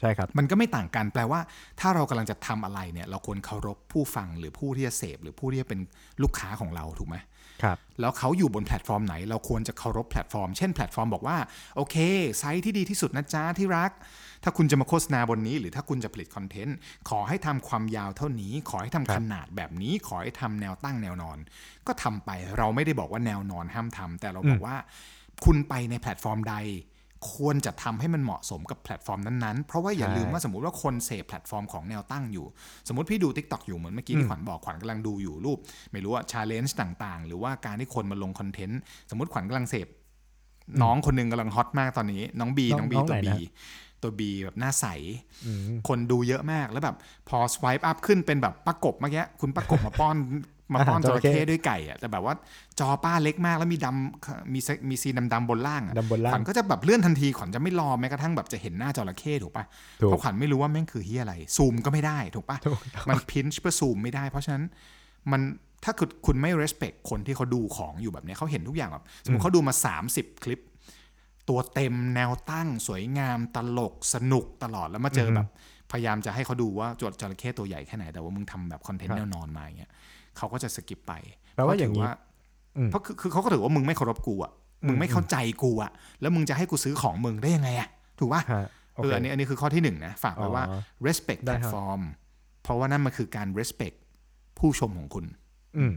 S2: ใช่ครับ
S1: มันก็ไม่ต่างกันแปลว่า ถ้าเรากำลังจะทำอะไรเนี่ย เราควรเคารพผู้ฟังหรือผู้ที่จะเสพหรือผู้ที่จะเป็นลูกค้าของเราถูกไหม
S2: ครับ
S1: แล้วเขาอยู่บนแพลตฟอร์มไหน เราควรจะเคารพแพลตฟอร์ม เช่นแพลตฟอร์มบอกว่าโอเคไซส์ที่ดีที่สุดนะจ๊ะที่รัก ถ้าคุณจะมาโฆษณาบนนี้ หรือถ้าคุณจะผลิตคอนเทนต์ขอให้ทำความยาวเท่านี้ ขอให้ทำขนาดแบบนี้ ขอให้ทำแนวตั้งแนวนอน ก็ทำไปเราไม่ได้บอกว่าแนวนอนห้ามทำแต่เราบอกว่า คุณไปในแพลตฟอร์มใด ควรจะทำให้มันเหมาะสมกับแพลตฟอร์มนั้นๆ เพราะว่าอย่าลืมว่าสมมติว่าคนเสพแพลตฟอร์มของแนวตั้งอยู่ สมมติพี่ดู Tik t o k อยู่เหมือนเมื่อกี้ที่ขวัญบอกขวัญกำลังดูอยู่รูป ไม่รู้ว่า challenge ต่างๆ หรือว่าการที่คนมาลงคอนเทนต์สมมติขวัญกำลังเสพน้องคนหนึงกำลังฮอตมากตอนนี้ น้องบี
S2: น้
S1: น้
S2: อ
S1: องงบี
S2: น้อง
S1: ตัว
S2: ไหน
S1: บี
S2: นะ
S1: ตัวบีแบบหน้าใส คนดูเยอะมากแล้วแบบ พอสว i p e อัพขึ้นเป็นแบบประกบเมื่อกี้คุณประกบมาป้อน มาป้อนจระเข้ด้วยไก่อะแต่แบบว่าจอป้าเล็กมากแล้วมีดำมีเซมีซีนดำๆบนล่างอะ
S2: ดำบนล่าง
S1: ขวัญก็จะแบบเลื่อนทันทีขวัญจะไม่รอแม้กระทั่งแบบจะเห็นหน้าจระเข้ถูกปะ
S2: ถูก
S1: เพราะขวัญไม่รู้ว่าแม่งคือเฮียอะไร ซูมก็ไม่ได้ถูกปะ
S2: ถูก
S1: มันพินช์เพื่อซูมไม่ได้ เพราะฉะนั้นมันถ้าคุณคุณไม่ respect คนที่เขาดูของอยู่แบบเนี้ยเขาเห็นทุกอย่างแบบสมมติเขาดูมา 30 คลิป ตัวเต็มแนวตั้งสวยงามตลกสนุกตลอดแล้วมาเจอแบบพยายามจะให้เขาดูว่าจวดจระเข้ตัวใหญ่แค่ไหนแต่ว่ามึงทำแบบคอนเทน
S2: ครั
S1: ต์
S2: บ
S1: แนวนอนมาอย่างเงี้ย เขาก็จะสกิปไป
S2: แปลว่าอย่างนี้
S1: นี้
S2: อืม
S1: เพราะคือคือเขาก็ถือว่ามึงไม่เคารพกูอะมึงไม่เข้าใจกูอะแล้วมึงจะให้กูซื้อของมึงได้ยังไงอะถูกปะ
S2: ฮะโอ
S1: เค
S2: เออ
S1: อันนี้อันนี้คือข้อที่หนึ่งนะฝากไว้ว่า
S2: อ๋อ
S1: respect
S2: ได้ครับ
S1: platform เพราะว่านั่นมันคือการ respect ผู้ชมของคุณ
S2: อืม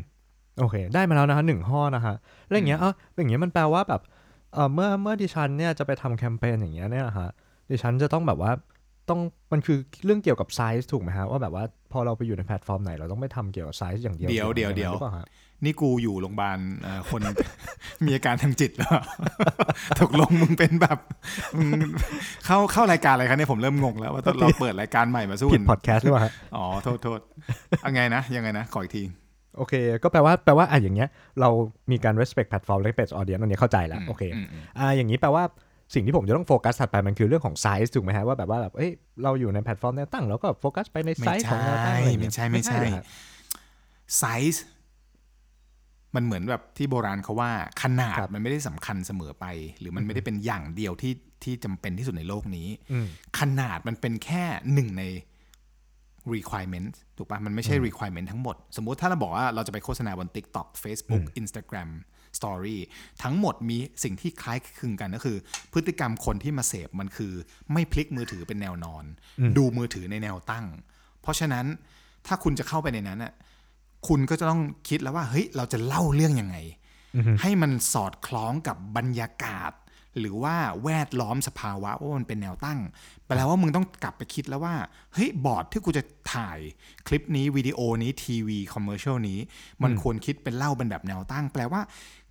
S2: โอเค ได้มาแล้วนะคะหนึ่งข้อนะคะแล้วอย่างเงี้ยเอออย่างเงี้ยมันแปลว่าแบบเออเมื่อเมื่อดิฉันเนี่ยจะไปทำแคมเปญอย่างเงี้ยเนี่ยนะฮะดิฉันจะต้องแบบว่า ต้องมันคือเรื่องเกี่ยวกับไซส์ถูกไหมฮะว่าแบบว่าพอเราไปอยู่ในแพลตฟอร์มไหนเราต้องไม่ทำเกี่ยวกับไซส์อย่างเดียว
S1: เดี๋ยวเดี๋ยวเดี๋ยว
S2: หรือเปล่าฮะ
S1: นี่กูอยู่โรงพยาบาลเอ่อคนมีอาการทางจิตแล้วตกลงมึงเป็นแบบมึงเข้าเข้ารายการอะไรคะเนี่ยผมเริ่มงงแล้วว่าเราเปิดรายการใหม่มาสู้
S2: ผิ
S1: กั
S2: ด
S1: น
S2: พอดแคสต์หรือเปล่าฮะ
S1: อ๋อโทษโทษเอาไงนะยังไงนะขออีกที
S2: โอเค ก็แปลว่าแปลว่าอะอย่างเงี้ย เรามีการ respect platform respect audience อันนี้เข้าใจแล้วโอเค
S1: อืมอืม
S2: อ่าอย่างนี้แปลว่า สิ่งที่ผมจะต้องโฟกัสถัดไปมันคือเรื่องของไซส์ถูกไหมฮะว่าแบบว่าแบบเอ้ยเราอยู่ในแพลตฟอร์มแนวตั้งเราก็โฟกัสไปในไซ
S1: ไม่
S2: ส์ของ
S1: ใช่
S2: แนวตั้งอะไรอย่างเงี้
S1: ไม่
S2: ย
S1: ใช่ไม่ใช่
S2: เหรอฮะ
S1: ไซส์มันเหมือนแบบที่โบราณเขาว่าขนาด
S2: ครับ
S1: มันไม่ได้สำคัญเสมอไป หรือมันไม่ได้เป็นอย่างเดียวที่ที่จำเป็นที่สุดในโลกนี้
S2: อืม
S1: ขนาดมันเป็นแค่หนึ่งใน requirement ถูกปะมันไม่ใช่ requirement ทั้งหมด สมมุติถ้าเราบอกว่าเราจะไปโฆษณาบน TikTok Facebook Instagram Story ทั้งหมดมีสิ่งที่คล้ายคลึงกันก็คือ พฤติกรรมคนที่มาเสพมันคือ ไม่พลิกมือถือเป็นแนวนอน ดูมือถือในแนวตั้ง เพราะฉะนั้นถ้าคุณจะเข้าไปในนั้นน่ะคุณก็จะต้องคิดแล้วว่าเฮ้ยเราจะเล่าเรื่องยังไง ให้มันสอดคล้องกับบรรยากาศ หรือว่าแวดล้อมสภาวะว่ามันเป็นแนวตั้งแปลว่ามึงต้องกลับไปคิดแล้วว่าเฮ้ยบอร์ดที่กูจะถ่ายคลิปนี้วิดีโอนี้ทีวีคอมเมอร์เชลนี้ มันควรคิดเป็นเล่าเป็นแบบแนวตั้ง แปลว่า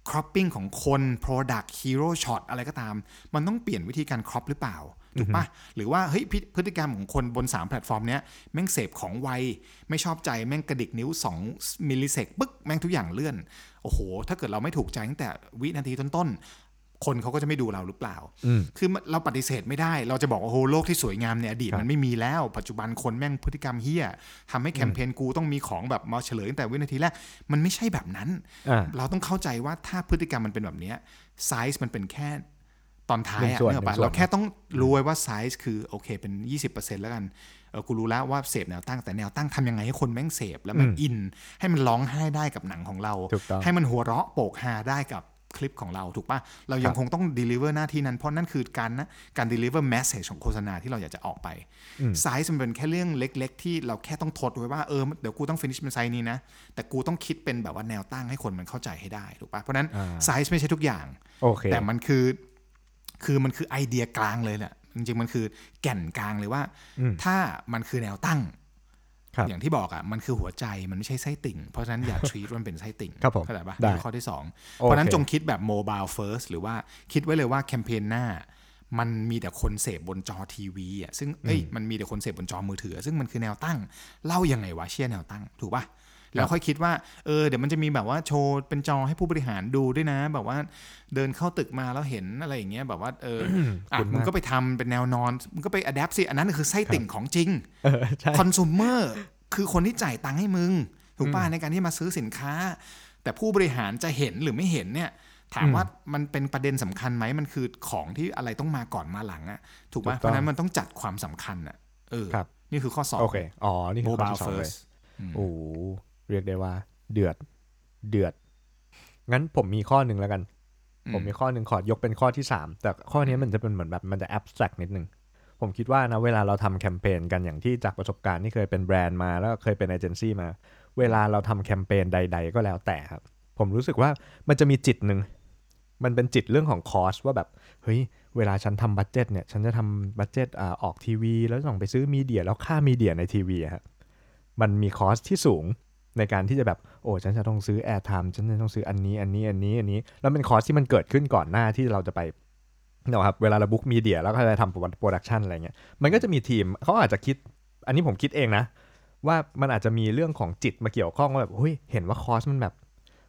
S1: cropping ของคน product hero shot อะไรก็ตาม มันต้องเปลี่ยนวิธีการ crop หรือเปล่าถูกปะหรือว่าเฮ้ยพฤพฤติกรรมของคนบน 3 แพลตฟอร์มเนี้ยแม่งเสพของไว ไม่ชอบใจแม่งกระดิกนิ้ว 2 millisec ปึ๊กแม่งทุกอย่างเลื่อน โอ้โห ถ้าเกิดเราไม่ถูกใจตั้งแต่วินาทีต้นๆ คนเขาก็จะไม่ดูเราหรือเปล่า คือมันเราปฏิเสธไม่ได้ เราจะบอกว่าโอ้โหโลกที่สวยงามในอดีต
S2: ครับ
S1: มันไม่มีแล้ว ปัจจุบันคนแม่งพฤติกรรมเฮี้ยทำให้แคมเปญกูต้องมีของแบบมาเฉลยตั้งแต่วินาทีแรก มันไม่ใช่แบบนั้น
S2: อ่า
S1: เราต้องเข้าใจว่าถ้าพฤติกรรมมันเป็นแบบเนี้ย ไซส์มันเป็นแค่ตอนท้ายอะหนึ่
S2: งส่วน
S1: นึกออกปะ
S2: หนึ่งส่วน
S1: เราแค่ต้องรู้ไว้ว่าไซส์คือโอเคเป็น 20%แล้วกันเออกูรู้แล้วว่าเสพแนวตั้งแต่แนวตั้งทำยังไงให้คนแม่งเสพแล้วมันอิน ให้มันร้องไห้ได้กับหนังของเรา
S2: ถูกต้อง
S1: ให้มันหัวเราะโปกฮาได้กับ คลิปของเราถูกปะเรายังคงต้อง deliver หน้าที่นั้น เพราะนั่นคือการนะการ deliver message ของโฆษณาที่เราอยากจะออกไปไซส์มันเป็นแค่เรื่องเล็ก ๆ ที่เราแค่ต้องทดไว้ว่าเออเดี๋ยวกูต้อง finish เป็นไซส์นี้นะ แต่กูต้องคิดเป็นแบบว่าแนวตั้งให้คนมันเข้าใจให้ได้ถูกปะเพราะนั้นไซส์ไม่ใช่ทุกอย่าง
S2: โอเค
S1: แต่มันคือคือมันคือไอเดียกลางเลยแหละจริงๆมันคือแก่นกลางเลยว่า ถ้ามันคือแนวตั้ง
S2: ครับ
S1: อย่างที่บอกอะมันคือหัวใจมันไม่ใช่ไส้ติ่ง เพราะฉะนั้นอย่า treat มันเป็นไส้ติ่ง
S2: ครับผม
S1: เข้าใจปะ
S2: ได้
S1: นี่คือข้อที่สอง
S2: โอเค
S1: เพราะฉะนั้นจงคิดแบบ mobile first หรือว่าคิดไว้เลยว่าแคมเปญหน้ามันมีแต่คนเสพบนจอทีวีอะซึ่งเอ้ยมันมีแต่คนเสพบนจอมือถือ ซึ่งมันคือแนวตั้ง เล่ายังไงวะเชี่ยแนวตั้ง ถูกปะ แล้วค่อยคิดว่าเออเดี๋ยวมันจะมีแบบว่าโชว์เป็นจอให้ผู้บริหารดูด้วยนะ แบบว่าเดินเข้าตึกมาแล้วเห็นอะไรอย่างเงี้ยแบบว่าเอออะ
S2: คุณมาก
S1: มึงก็ไปทำเป็นแนวนอนมึงก็ไปอัดแอปสิอันนั้นคือไส้ติ่งของจริง
S2: เออใช่
S1: คอน sumer คือคนที่จ่ายตังค์ให้มึง ถูกป่ะในการที่มาซื้อสินค้า แต่ผู้บริหารจะเห็นหรือไม่เห็นเนี่ยถามว่ามันเป็นประเด็นสำคัญไหมมันคือของที่อะไรต้องมาก่อนมาหลังอะถูกป่ะ
S2: ถูกต้อง
S1: เพราะฉะนั้นมันต้องจัดความสำคัญอะเออ
S2: ครับ
S1: นี่คือข้อสอง
S2: โอเคอ๋อนี่คือข้อ
S1: mobile
S2: ที่สองเลย
S1: first
S2: โอ้โห เรียกได้ว่า เดือดเดือด งั้นผมมีข้อหนึ่งแล้วกัน ผมมีข้อหนึ่งขอยกเป็นข้อที่สามแต่ข้อนี้มันจะเป็นเหมือนแบบมันจะ abstract นิดนึงผมคิดว่านะเวลาเราทำแคมเปญกันอย่างที่จากประสบการณ์ที่เคยเป็นแบรนด์มาแล้วก็เคยเป็นเอเจนซี่มา เวลาเราทำแคมเปญใด ๆ ก็แล้วแต่ครับ ผมรู้สึกว่ามันจะมีจิตหนึ่งมันเป็นจิตเรื่องของ cost ว่าแบบเฮ้ยเวลาฉันทำ budget เนี่ยฉันจะทำ budget อ่าออกทีวี แล้วต้องไปซื้อ media แล้วค่า media ในทีวีอะครับมันมี cost ที่สูง ในการที่จะแบบโอ้ฉันจะต้องซื้อ airtime ฉันจะต้องซื้ออันนี้อันนี้อันนี้อันนี้แล้วเป็น cost ที่มันเกิดขึ้นก่อนหน้าที่เราจะไปนะครับเวลาเรา book media แล้วก็จะทำ production อะไรเงี้ยมันก็จะมีทีมเขาอาจจะคิด อันนี้ผมคิดเองนะ ว่ามันอาจจะมีเรื่องของจิตมาเกี่ยวข้องว่าแบบเฮ้ยเห็นว่า cost มันแบบ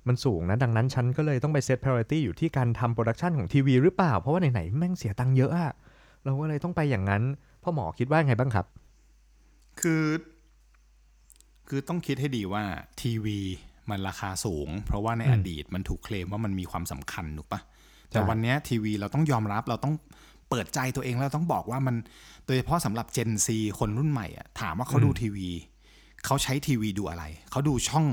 S2: มันสูงนะ ดังนั้นฉันก็เลยต้องไปเซต priority อยู่ที่การทำโปรดักชันของทีวีหรือเปล่า เพราะว่าไหนๆแม่งเสียตังค์เยอะอะเราก็เลยต้องไปอย่างนั้นพ่อหมอคิดว่าไงบ้างครับ
S1: คือ คือต้องคิดให้ดีว่าทีวีมันราคาสูง เพราะว่าในอดีตมันถูกเคลมว่ามันมีความสำคัญถูกปะแต่วันเนี้ยทีวีเราต้องยอมรับเราต้องเปิดใจตัวเองแล้วต้องบอกว่ามันโดยเฉพาะสำหรับ Gen Z คนรุ่นใหม่อะถามว่าเขาดูทีวี เขาใช้ทีวีดูอะไร เขาดูช่อง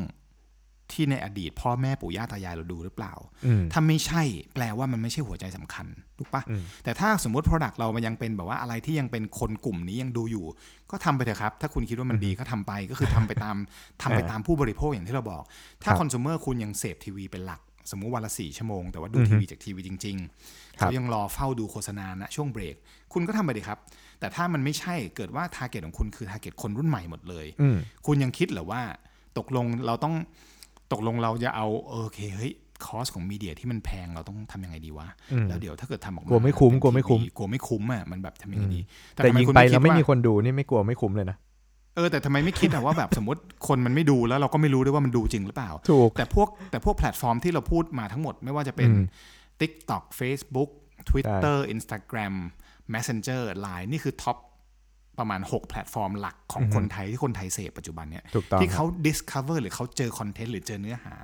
S1: ที่ในอดีตพ่อแม่ปู่ย่าตายายเราดูหรือเปล่า
S2: อืม
S1: ถ้าไม่ใช่แปลว่ามันไม่ใช่หัวใจสำคัญถูกปะแต่ถ้าสมมติ Product เรามันยังเป็นแบบว่าอะไรที่ยังเป็นคนกลุ่มนี้ยังดูอยู่ ก็ทำไปเถอะครับ ถ้าคุณคิดว่ามันดีก็ทำไปก็คือทำไปตามทำไปตามผู้บริโภคอย่างที่เราบอก ถ้า
S2: ครับ
S1: คอน sumer คุณยังเสพทีวีเป็นหลัก สมมุติวันละสี่ชั่วโมงแต่ว่าดูทีวีจากทีวีจริงๆ
S2: ครับ
S1: เขายังรอเฝ้าดูโฆษณาณช่วงเบรก คุณก็ทำไปเลยครับ แต่ถ้ามันไม่ใช่เกิดว่า target ของคุณคือ target คนรุ่นใหม่หมดเลย
S2: อืม
S1: คุณยังคิดเหรอว่าตกลงเราต้อง ตกลงเราจะเอาเออโอเคเฮ้ย cost ของ media ที่มันแพงเราต้องทำยังไงดีวะ
S2: อืม
S1: แล้วเดี๋ยวถ้าเกิดทำออกมาก
S2: ลัวไม่คุ้ม
S1: เป็น
S2: กลัวไม่คุ้ม
S1: ทีวีกลัวไม่คุ้มอะมันแบบทำยังไงดี
S2: แต่
S1: ทำ
S2: ยิง
S1: คุณ
S2: ไป
S1: คิด
S2: แล้วไม่
S1: ว่า
S2: มีคนดูนี่ไม่กลัวไม่คุ้มเลยนะ
S1: เออแต่ทำไมไม่คิดอะว่าแบบสมมติคนมันไม่ดูแล้วเราก็ไม่รู้ด้วยว่ามันดูจริงหรือเปล่า
S2: ถูก
S1: แต่พวกแต่พวกแพลตฟอร์มที่เราพูดมาทั้งหมดไม่ว่าจะเป็น
S2: อืม
S1: TikTok Facebook Twitter Instagram Messenger Line นี่คือ top ประมาณ 6 แพลตฟอร์มหลักของคนไทยที่คนไทยเสพปัจจุบันเนี่ย
S2: ถูกต้อง
S1: ที่เขา discover หรือเขาเจอคอนเทนต์หรือเจอเนื้อหา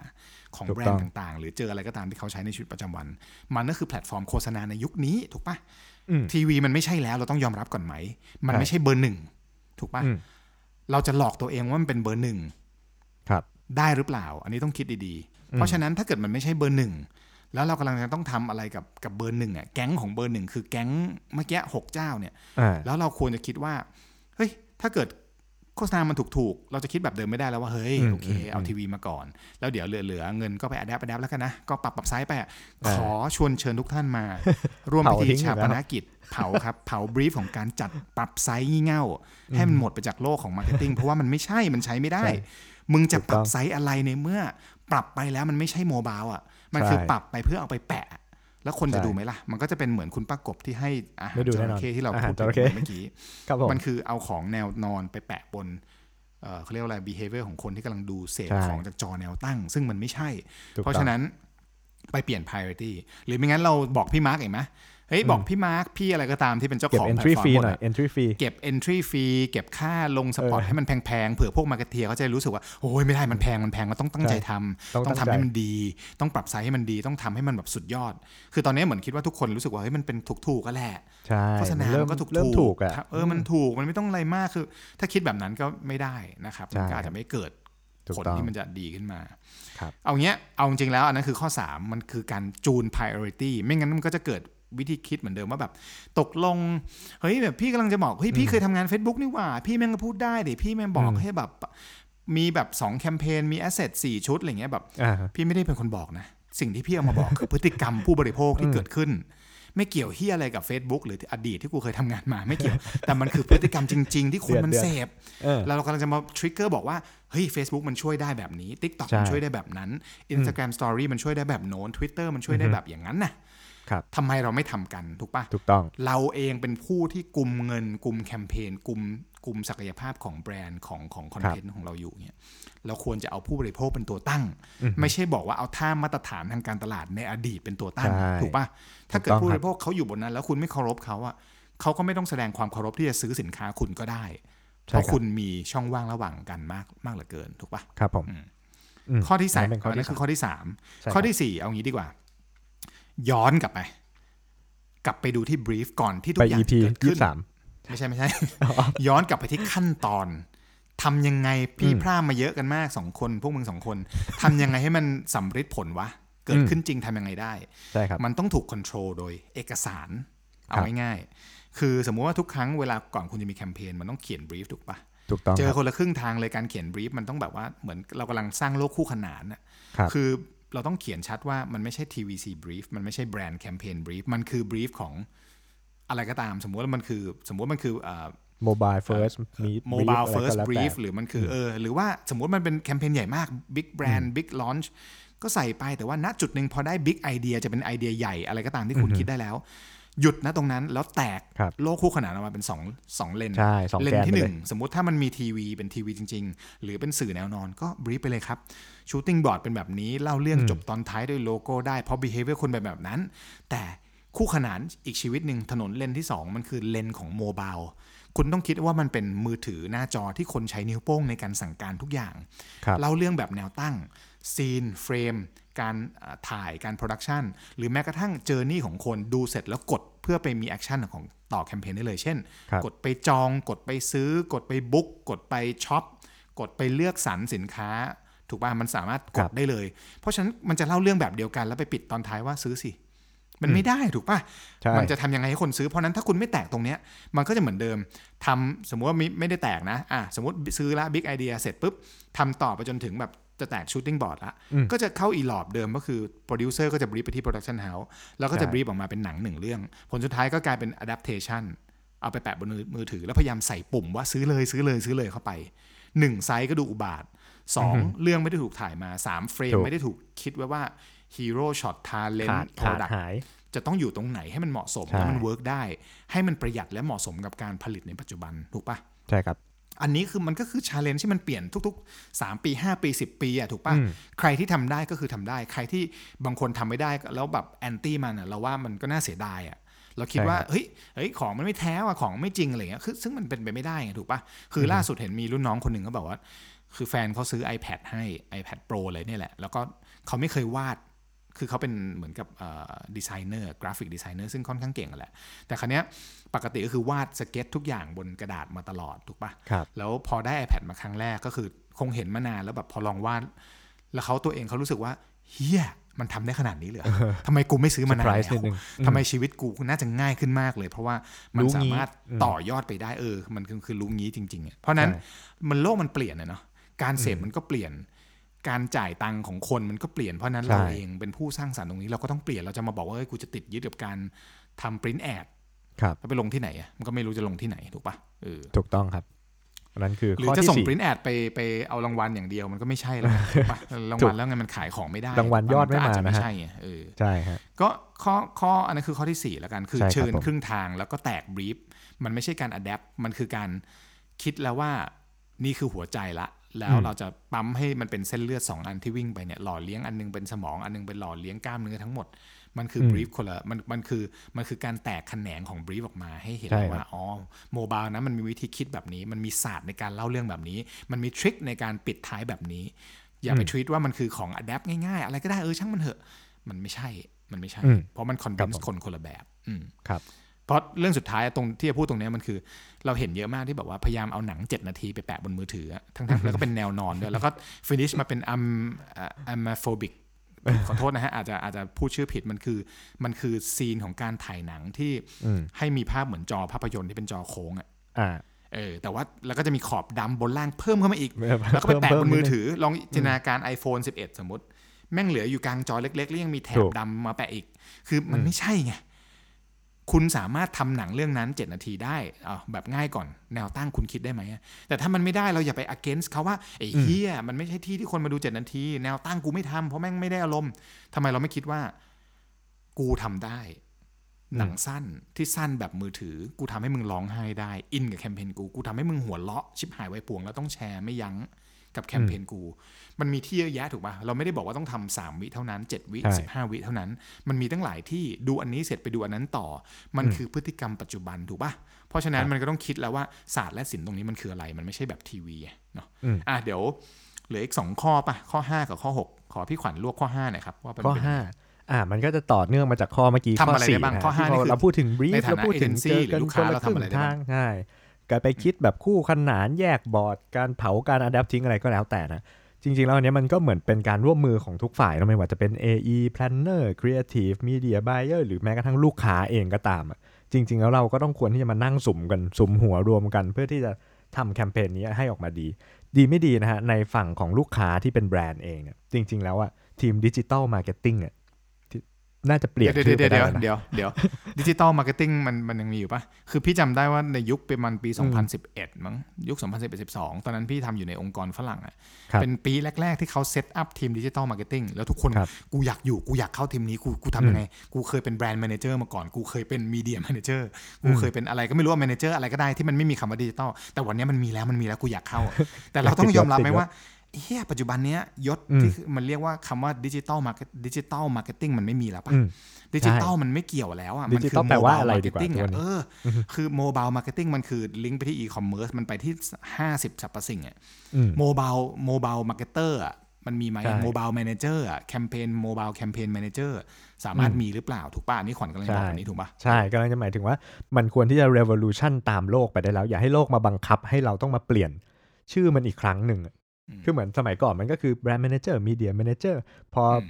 S1: ของแบรนด์ต่างๆ ถูกต้อง หรือเจออะไรก็ตามที่เขาใช้ในชีวิตประจำวัน มันก็คือแพลตฟอร์มโฆษณาในยุคนี้ถูกปะ
S2: อืม
S1: ทีวีมันไม่ใช่แล้วเราต้องยอมรับก่อนไหม มัน
S2: ใช่
S1: ไม่ใช่เบอร์หนึ่งถูกปะ
S2: อืม
S1: เราจะหลอกตัวเองว่ามันเป็นเบอร์หนึ่ง
S2: ครับ
S1: ได้หรือเปล่า อันนี้ต้องคิดดีๆ เพราะฉะนั้นถ้าเกิดมันไม่ใช่เบอร์หนึ่ง แล้วเรากำลังจะต้องทำอะไรกับกับเบอร์หนึ่งอะแก๊งของเบอร์หนึ่งคือแก๊งเมื่อกี้หกเจ้าเนี่ย
S2: อ่า
S1: แล้วเราควรจะคิดว่าเฮ้ยถ้าเกิดโฆษณามันถูกๆ เราจะคิดแบบเดิมไม่ได้แล้วว่าเฮ้ย
S2: อืม
S1: โอเค
S2: อืม
S1: เอาทีวีมาก่อน แล้วเดี๋ยวเหลือๆเงินก็ไปอัดแอปอัดแอปแล้วกันนะ ก็ปรับปรับไซส์ไปอะ
S2: อ่า
S1: ขอชวนเชิญทุกท่านมา ร่วมพิ
S2: เผาทิ้
S1: ธี
S2: ง
S1: ชา
S2: อีก
S1: ป
S2: แล้ว
S1: นกิจเผาครับ เผา brief ของการจัดปรับไซส์งี่เง่า ให้มันหมดไปจากโลกของ marketing เพราะว่ามันไม่ใช่มันใช้ไม่ได้
S2: ใช่
S1: มึงจะปรั
S2: บ
S1: ไซส์ถูกต้องอะไรในเมื่อ ปรับไปแล้วมันไม่ใช่ mobile อะ มันคือ
S2: ใช่
S1: ปรับไปเพื่อเอาไปแปะ แล้วคนจะ
S2: ใช่
S1: ดูไหมล่ะ มันก็จะเป็นเหมือนคุณป้ากบที่ให้อาหาร
S2: ไม่ดู
S1: จ
S2: แน่น
S1: ระ
S2: อน
S1: เข้ที่เรา
S2: อาหาร
S1: พูด
S2: จระเข้
S1: เมื่อกี้
S2: ครับผม
S1: มันคือเอาของแนวนอนไปแปะบนเอ่อเขาเรียกว่าอะไร behavior ของคนที่กำลังดูเสพ
S2: ใช่
S1: ของจากจอแนวตั้ง ซึ่งมันไม่ใช่
S2: ถูก
S1: เพราะ
S2: ต้อง
S1: ฉะนั้นไปเปลี่ยน priority หรือไม่งั้นเราบอกพี่มาร์กเองไหม เฮ้ยบอกพี่มาร์กพี่อะไรก็ตามที่เป็นเจ้า
S2: เก็บ
S1: ของแพล
S2: entry
S1: ตฟอร์ม
S2: fee
S1: หมด
S2: หน่อย
S1: อะ
S2: entry fee
S1: เก็บ entry fee เก็บค่าลง spot
S2: เออ
S1: ให้มันแพงๆเผื่อพวก marketer เขาจะรู้สึกว่าโอ้ยไม่ได้มันแพงมันแพงมันต้องตั้งใจทำ
S2: ต้อง
S1: ต้อง
S2: ตั้
S1: ทำ
S2: งใจทำ
S1: ให้มันดี ต้องปรับไซส์ให้มันดี ต้องทำให้มันแบบสุดยอด คือตอนนี้เหมือนคิดว่าทุกคนรู้สึกว่าเฮ้ยมันเป็นถูกๆก็แหละ
S2: ใช่
S1: โฆษณา
S2: เริ่ม
S1: มันก็ถูกๆ
S2: เริ่มถูกอะ
S1: เออมันถูกมันไม่ต้องอะไรมากคือ ถ้าคิดแบบนั้นก็ไม่ได้นะครับ
S2: ใช่
S1: มันก็อาจจะไม่เกิดผลที่มันจะดีขึ้นมาถูกต้อง
S2: ครับ
S1: เอาเงี้ย เอาจริงๆแล้วอันนั้นคือข้อ 3 มันคือการจูน priority ไม่งั้นมันก็จะเกิด วิธีคิดเหมือนเดิมว่าแบบ ตกลง เฮ้ยแบบพี่กำลังจะบอกเฮ้ยพี่เคยทำงาน Facebook นี่หว่า พี่แม่งก็พูดได้ดิพี่แม่งบอก
S2: อืม
S1: ให้แบบ มีแบบ 2 แคมเปญมี asset 4ชุดอะไรเงี้ยแบบ
S2: อ่า
S1: พี่ไม่ได้เป็นคนบอกนะ สิ่งที่พี่เอามาบอกคือพฤติกรรมผู้บริโภคที่เกิดขึ้น ไม่เกี่ยวเฮียอะไรกับ Facebook หรืออดีตที่กูเคยทำงานมาไม่เกี่ยว แต่มันคือพฤติกรรมจริง ๆ ที่คนมัน
S2: เดือด
S1: เสพ
S2: เออ
S1: แล้วเรากำลังจะมาทริกเกอร์บอกว่าเฮ้ย Facebook มันช่วยได้แบบนี้ TikTok
S2: ใช่
S1: มันช่วยได้แบบนั้น Instagram Story มันช่วยได้แบบโน้น Twitter มันช่วยได้แบบอย่างนั้นนะครับ ทำไมเราไม่ทำกันถูกปะ
S2: ถูกต้อง
S1: เราเองเป็นผู้ที่กลุ่มเงินกลุ่มแคมเปญกลุ่มกลุ่มศักยภาพของแบรนด์ของของคอนเทนต์ของเราอยู่เนี่ยเราควรจะเอาผู้บริโภคเป็นตัวตั้ง ไม่ใช่บอกว่าเอาท่ามาตรฐานทางการตลาดในอดีตเป็นตัวตั้ง
S2: ใช่
S1: ถูกปะถ้าเกิด
S2: ถูกต้อง
S1: ผู้บริโภคเขาอยู่บนนั้น แล้วคุณไม่เคารพเขาอะเขาก็ไม่ต้องแสดงความเคารพที่จะซื้อสินค้าคุณก็ได้ เพ
S2: ใช่
S1: ราะ
S2: ครับ
S1: คุณมีช่องว่างระหว่างกันมากมากเหลือเกินถูกปะ
S2: ครับผมม
S1: ข้อที่สาม
S2: นนั้นเป็นข้อ
S1: อัน
S2: ที่
S1: นั้นคือข้อที่สาม
S2: ใช่ครับ
S1: ข้อที่สี่เอางี้ดีกว่า ย้อนกลับไป กลับไปดูที่บรีฟก่อนที่ทุ
S2: ไป
S1: กอย่าง
S2: EP
S1: จะเกิด
S2: ยี่
S1: ขึ้น
S2: สาม
S1: ไม่ใช่ไม่ใช่ ย้อนกลับไปที่ขั้นตอนทำยังไงพี่พร่ามาเยอะกันมากสองคน พวกมึงสองคนทำยังไงให้มันสำเร็จผลวะ เกิดขึ้นจริงทำยังไงได้
S2: ใช่ครับ
S1: มันต้องถูกค o n t r o l โดยเอกสาร เอา
S2: ครับ
S1: ง่ายๆคือสมมุติว่าทุกครั้งเวลาก่อนคุณจะมีแคมเปญมันต้องเขียนบรีฟถูกปะ
S2: ถูกต้อง
S1: เจอ
S2: กัน
S1: คนละครึ่งทางเลยการเขียน brief มันต้องแบบว่าเหมือนเรากำลังสร้างโลกคู่ขนานน่ะ
S2: ครับ
S1: คือ เราต้องเขียนชัดว่ามันไม่ใช่ TVC brief มันไม่ใช่แบรนด์แคมเปญ brief มันคือ brief ของอะไรก็ตาม สมมติว่ามันคือสมมติมันคือเอ่อ
S2: โมบายเฟิร์สมี
S1: mobile
S2: อะไรก็
S1: first
S2: แล้วแต่
S1: brief หรือมันคือเออหรือว่าสมมติมันเป็นแคมเปญใหญ่มาก big brand big launch ก็ใส่ไปแต่ว่าณจุดหนึ่งพอได้ big idea จะเป็นไอเดียใหญ่อะไรก็ตามที่คุณคิดได้แล้ว หยุดนะตรงนั้นแล้วแตก
S2: ครับ
S1: โลกคู่ขนานออกมาเป็นสองสองเลน
S2: ใช่สอง
S1: เลน
S2: แก
S1: นห
S2: นึ่ง
S1: ที่
S2: ไป
S1: ห
S2: เล
S1: นึ่
S2: ย
S1: สมมุติถ้ามันมีทีวีเป็นทีวีจริง ๆ หรือเป็นสื่อแนวนอนก็ brief ไปเลยครับ shooting board เป็นแบบนี้ เล่าเรื่องจบตอนท้ายด้วยโลโก้ได้ เพราะ behavior คนแบบแบบนั้น แต่คู่ขนานอีกชีวิตหนึ่งถนนเลนที่ 2 มันคือเลนของ mobile คุณต้องคิดว่ามันเป็นมือถือหน้าจอที่คนใช้นิ้วโป้งในการสั่งการทุกอย่าง
S2: ครับ
S1: เล่าเรื่องแบบแนวตั้ง scene เฟรมการอ่าถ่ายการ production หรือแม้กระทั่ง journey ของคนดูเสร็จแล้วกดเพื่อไปมี action ของต่อแคมเปญได้เลย เช่น
S2: ครับ
S1: กดไปจอง กดไปซื้อ กดไป book กดไป shop กดไปเลือกสรรสินค้า ถูกป่ะมันสามารถกดได้เลยครับ เพราะฉะนั้นมันจะเล่าเรื่องแบบเดียวกันแล้วไปปิดตอนท้ายว่าซื้อสิ มันไม่ได้ถูกป่ะ
S2: ใช่
S1: มันจะทำยังไงให้คนซื้อ เพราะฉะนั้นถ้าคุณไม่แตกตรงเนี้ย มันก็จะเหมือนเดิมทำสมมุติว่าไม่ไม่ได้แตกนะอะสมมติซื้อละ big idea เสร็จปุ๊บทำต่อไปจนถึงแบบ จะแตก shooting board ละก็จะเข้าอี loop เดิมก็คือโปรดิวเซอร์ก็จะ brief ไปที่ production houseแล้วก็จะ
S2: ใช่
S1: brief ออกมาเป็นหนังหนึ่งเรื่อง ผลสุดท้ายก็กลายเป็น adaptation เอาไปแปะบนมือมือถือ แล้วพยายามใส่ปุ่มว่าซื้อเลยซื้อเลยซื้อเลยเข้าไปหนึ่งไซส์ก็ดูอุบาทว์สองเรื่องไม่ได้ถูกถ่ายมาสามเฟรม
S2: ถูก
S1: ไม่ได้ถูกคิดไว้ว่า hero shot talent
S2: ขาด
S1: product
S2: ขาดหาย
S1: จะต้องอยู่ตรงไหนให้มันเหมาะสม
S2: ใช่
S1: และมัน work ได้ ให้มันประหยัดและเหมาะสมกับการผลิตในปัจจุบัน ถูกปะ
S2: ใช่ครับ
S1: อันนี้คือมันก็คือ challenge ที่มันเปลี่ยนทุก ๆ 3 ปี 5 ปี 10 ปีอะถูกปะ
S2: อืม
S1: ใครที่ทำได้ก็คือทำได้ ใครที่บางคนทำไม่ได้แล้วแบบ anti มันอะเราว่ามันก็น่าเสียดายอะเราคิดว่าเฮ้ยเฮ้ยของมันไม่แท้ว่ะของไม่จริงอะไรเงี้ยคือซึ่งมันเป็นไปไม่ได้ไงถูกปะคือล่าสุดเห็นมีรุ่นน้องคนหนึ่งเขาบอกว่า คือแฟนเขาซื้อ iPad ให้ iPad Pro เลยเนี่ยแหละ แล้วก็เขาไม่เคยวาด คือเขาเป็นเหมือนกับดีไซเนอร์กราฟิกดีไซเนอร์ซึ่งค่อนข้างเก่งอะแหละ แต่ครั้งนี้ปกติก็คือวาดสเก็ตทุกอย่างบนกระดาษมาตลอดถูกปะ
S2: ครับ
S1: แล้วพอได้ iPad มาครั้งแรกก็คือคงเห็นมานานแล้วแบบพอลองวาด แล้วเขาตัวเองเขารู้สึกว่าเฮียมันทำได้ขนาดนี้เลยเหรอทำไมกูไม่ซื้อมานาน
S2: Surprise
S1: แล้
S2: นิดนึ
S1: ว
S2: ง
S1: ทำไมชีวิตกูน่าจะง่ายขึ้นมากเลย เพราะว่ามัน
S2: รู้งี้
S1: สามารถต่อยอดไปได้เออ มันคือคือรู้งี้จริงๆอะเพราะฉะนั้น
S2: ใช่
S1: มันโลกมันเปลี่ยนอะเนาะการเสพมันก็เปลี่ยน การจ่ายตังค์ของคนมันก็เปลี่ยนเพราะฉะนั้น
S2: ใช่
S1: เราเองเป็นผู้สร้างสรรค์ตรงนี้เราก็ต้องเปลี่ยนเราจะมาบอกว่าเฮ้ยกูจะติดยึดกับการทำปริ้นแอด
S2: ครับ
S1: แล้วไปลงที่ไหนอะมันก็ไม่รู้จะลงที่ไหนถูกปะเออ
S2: ถูกต้องครับอันนั้นคือ
S1: หรือ
S2: ข้อ
S1: จะ
S2: ที่
S1: ส่ง
S2: สี่
S1: ปริ้นแอดไปไปเอารางวัลอย่างเดียวมันก็ไม่ใช่แล้วถูกปะรางวัลแล้วไงมันขายของไม่ได้
S2: รางวัลยอดไม่
S1: ก็อาจ
S2: มา
S1: จะ
S2: นะ
S1: ไม่
S2: ฮะ
S1: ใช่ไงเออ
S2: ใช่ฮะ
S1: ก็ข้อข้ออันนั้นคือข้อที่ 4 แล้วกันคือ
S2: ใช่ครับ
S1: เชิญ
S2: ผม
S1: ครึ่งทางแล้วก็แตกบรีฟมันไม่ใช่การอัดแอปมันคือการคิดแล้วว่านี่คือหัวใจละ แล้วเราจะปั๊มให้มันเป็นเส้นเลือด 2 อันที่วิ่งไปเนี่ยหล่อเลี้ยงอันนึงเป็นสมองอันนึงเป็นหล่อเลี้ยงกล้ามเนื้อทั้งหมด มันคือบรีฟคนละมันมันคือมันคือการแตกแขนงของบรีฟออกมาให้เห็น
S2: ใช่ครับ
S1: ว่าอ๋อโมบายนะมันมีวิธีคิดแบบนี้ มันมีศาสตร์ในการเล่าเรื่องแบบนี้ มันมีทริคในการปิดท้ายแบบนี้ อย่าไปทวีตว่ามันคือของอัดแอปง่ายๆ อะไรก็ได้เออช่างมันเถอะ มันไม่ใช่มันไม่ใช่
S2: อืม
S1: เพราะมันคอน
S2: ครั
S1: วิ
S2: บ
S1: น
S2: ผม
S1: ส์คนคนละแบบ อืม
S2: ครับ
S1: เพราะเรื่องสุดท้ายตรงที่จะพูดตรงเนี้ยมันคือ เราเห็นเยอะมากที่แบบว่าพยายามเอาหนัง 7 นาทีไปแปะบนมือถืออะทั้งๆแล้วก็เป็นแนวนอนด้วยแล้วก็ฟินิชมาเป็นอัมอัมโฟบิกขอโทษนะฮะอาจจะอาจจะพูดชื่อผิดมันคือ มันคือซีนของการถ่ายหนังที่
S2: อืม
S1: ให้มีภาพเหมือนจอภาพยนตร์ที่เป็นจอโค้งอะ
S2: อ่า
S1: เออแต่ว่าแล้วก็จะมีขอบดำบนล่างเพิ่มเข้ามาอีก
S2: เพิ่ม
S1: แล้วก็ไปแปะ
S2: เพิ่
S1: บ
S2: ม
S1: นมือ
S2: นิดนึง
S1: ถือ ลองจินตนาการ iPhone 11 สมมติ แม่งเหลืออยู่กลางจอเล็กๆแล้วยังมีแถ
S2: ถู
S1: บ
S2: ก
S1: ดำมาแปะอีก คือมันไม่ใช่ไง คุณสามารถทำหนังเรื่องนั้น 7 นาทีได้เอาแบบง่ายก่อนแนวตั้งคุณคิดได้ไหม แต่ถ้ามันไม่ได้เราอย่าไป against เขาว่าไอ้เฮียมันไม่ใช่ที่ที่คนมาดู 7 นาที แนวตั้งกูไม่ทำเพราะแม่งไม่ได้อารมณ์ทำไมเราไม่คิดว่า กูทำได้ หนังสั้นที่สั้นแบบมือถือ กูทำให้มึงร้องไห้ได้ อินกับแคมเปญกู กูทำให้มึงหัวเราะ ชิบหายไว้ป่วงแล้วต้องแชร์ไม่ยั้ง กับแคมเปญกู มันมีที่เยอะแยะถูกป่ะ เราไม่ได้บอกว่าต้องทำสามวิเท่านั้นเจ็ดวิ
S2: ใช่
S1: สิบห้าวิเท่านั้น มันมีตั้งหลายที่ดูอันนี้เสร็จไปดูอันนั้นต่อ มันคือพฤติกรรมปัจจุบันถูกป่ะ เพราะฉะนั้นมันก็ต้องคิดแล้วว่าศาสตร์และศิลป์ตรงนี้มันคืออะไร มันไม่ใช่แบบทีวีเนาะ
S2: อืม
S1: อะเดี๋ยวเหลืออีกสองข้อป่ะ ข้อห้ากับข้อหกขอพี่ขวัญรวบข้อห้าหน่อยครับว่ามัน
S2: ข้อ
S1: เป็นยังไง
S2: ห้าอ่ามันก็จะต่อเนื่องมาจากข้อเมื่อกี้
S1: ทำ
S2: ข้อ
S1: อะไรได้
S2: สี่
S1: บ้าง
S2: นะ
S1: ข้อห้า
S2: ที่
S1: นี่คือ
S2: เราพูดถึง brief
S1: ในฐานะ
S2: เราพูดถึง
S1: agency
S2: เจอกัน
S1: หรือลูก
S2: ค
S1: ค้าน
S2: ละ
S1: เรา
S2: ครึ่
S1: ทำอะไร
S2: ง
S1: ได้บ้าง
S2: ทางใช่ การไปคิดแบบคู่ขนานแยกบอร์ด การเผาการ adapt ทิ้งอะไรก็แล้วแต่นะ จริง ๆ แล้วอันนี้มันก็เหมือนเป็นการร่วมมือของทุกฝ่ายนะไม่ว่าจะเป็น AE planner creative media buyer หรือแม้กระทั่งลูกค้าเองก็ตามอะจริง ๆ แล้วเราก็ต้องควรที่จะมานั่งสุ่มกันสุ่มหัวรวมกัน เพื่อที่จะทำแคมเปญนี้ให้ออกมาดี ดีไม่ดีนะฮะในฝั่งของลูกค้าที่เป็นแบรนด์เองเนี่ยจริง ๆ แล้วอะทีม digital marketing เนี่ย น่าจะเปลี่ยน
S1: เดี๋ยว
S2: ชื่อ
S1: เดี๋
S2: ไป
S1: ยว
S2: ได้
S1: เดี๋ยว
S2: แล้วนะ
S1: เดี๋ยวเดี๋ยวดิจิตอลมาร์เก็ตติ้งมันมันยังมีอยู่ปะคือพี่จำได้ว่าในยุคประมาณปี 2011 มั้งยุค 2011 12 ตอนนั้นพี่ทำอยู่ในองค์กรฝรั่งอะ
S2: ครับ
S1: เป็นปีแรก ๆ ที่เขา set up ทีม digital marketing แล้วทุกคน
S2: ครับ
S1: กูอยากอยู่กูอยากเข้าทีมนี้กูกูทำยังไง กูเคยเป็น brand manager มาก่อน กูเคยเป็น media managerกูเคยเป็นอะไรก็ไม่รู้ว่า manager อะไรก็ได้ที่มันไม่มีคำว่าดิจิตอลแต่วันนี้มันมีแล้วมันมีแล้วกูอยากเข้า แต่เราต้องยอมรับไหมว่า เฮียปัจจุบันเนี้ยยศที่มันเรียกว่าคำว่า digital market digital marketing มันไม่มีแล้วปะ
S2: อืม
S1: ดิจิตอลมันไม่เกี่ยวแล้วอะ
S2: ดิ
S1: มัน
S2: จิ
S1: คื
S2: ตอลแปลว่าอะไร
S1: mobile
S2: ดีกว่า
S1: marketing
S2: ตัว
S1: อะ
S2: นี้
S1: เอออคือโมบายมาร์เก็ตติ้งมันคือลิงก์ไปที่อีคอมเมิร์ซมันไปที่ 50สรรพสิ่งอะ
S2: อืม
S1: mobile mobile marketer อะมันมีไหม
S2: ใช่
S1: mobile manager อะ campaign mobile campaign managerสามารถมีหรือเปล่าถูกป่ะอันนี่ขวัญกำลังจะบอก
S2: ใช่
S1: แบบนี้ถูกป่ะ
S2: ใช่กำลังจะหมายถึงว่ามันควรที่จะ revolution ตามโลกไปได้แล้ว อย่าให้โลกมาบังคับให้เราต้องมาเปลี่ยนชื่อมันอีกครั้งหนึ่งอะ
S1: อืม
S2: คือเหมือนสมัยก่อนมันก็คือ brand manager media manager พออื
S1: ม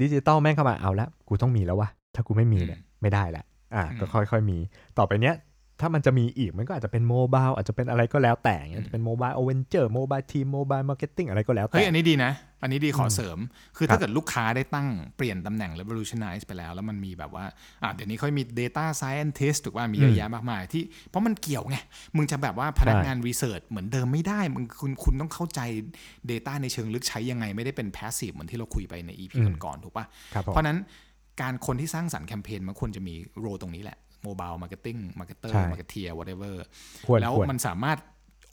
S2: ดิจิตอลแม่งเข้ามาเอาละกูต้องมีแล้ววะถ้ากูไม่มีเนี่ย
S1: อืม
S2: ไม่ได้ละอะ
S1: อืม
S2: ก็ค่อยๆมี ต่อไปเนี้ย ถ้ามันจะมีอีกมันก็อาจจะเป็น mobile อาจจะเป็นอะไรก็แล้วแต่อย่างเงี้ยจะเป็น mobile manager mobile team mobile marketing อะไรก็แล้วแต่
S1: เฮ้ยอันนี้ดีนะ อันนี้ดีขอเสริม คือ
S2: ครั
S1: ถ้า
S2: บ
S1: เกิดลูกค้าได้ตั้งเปลี่ยนตำแหน่ง revolutionize ไปแล้ว แล้วมันมีแบบว่าอะเดี๋ยวนี้ค่อยมี data scientist ถูกว่ามีเยอะแยะมากมายที่เพราะมันเกี่ยวไง มึงจะแบบว่าพนักงาน research เหมือนเดิมไม่ได้มึงคุณคุณต้องเข้าใจ data ในเชิงลึกใช้ยังไงไม่ได้เป็น passive เหมือนที่เราคุยไปใน EP
S2: อืม
S1: ก่อนๆถูกปะ
S2: ครับผม
S1: เพราะฉะนั้นการคนที่สร้างสรรค์แคมเปญมันควรจะมีโรตรงนี้แหละ mobile marketing marketer
S2: ใช่
S1: marketeer whatever
S2: ควร
S1: แล้ว
S2: ควร
S1: มันสามารถ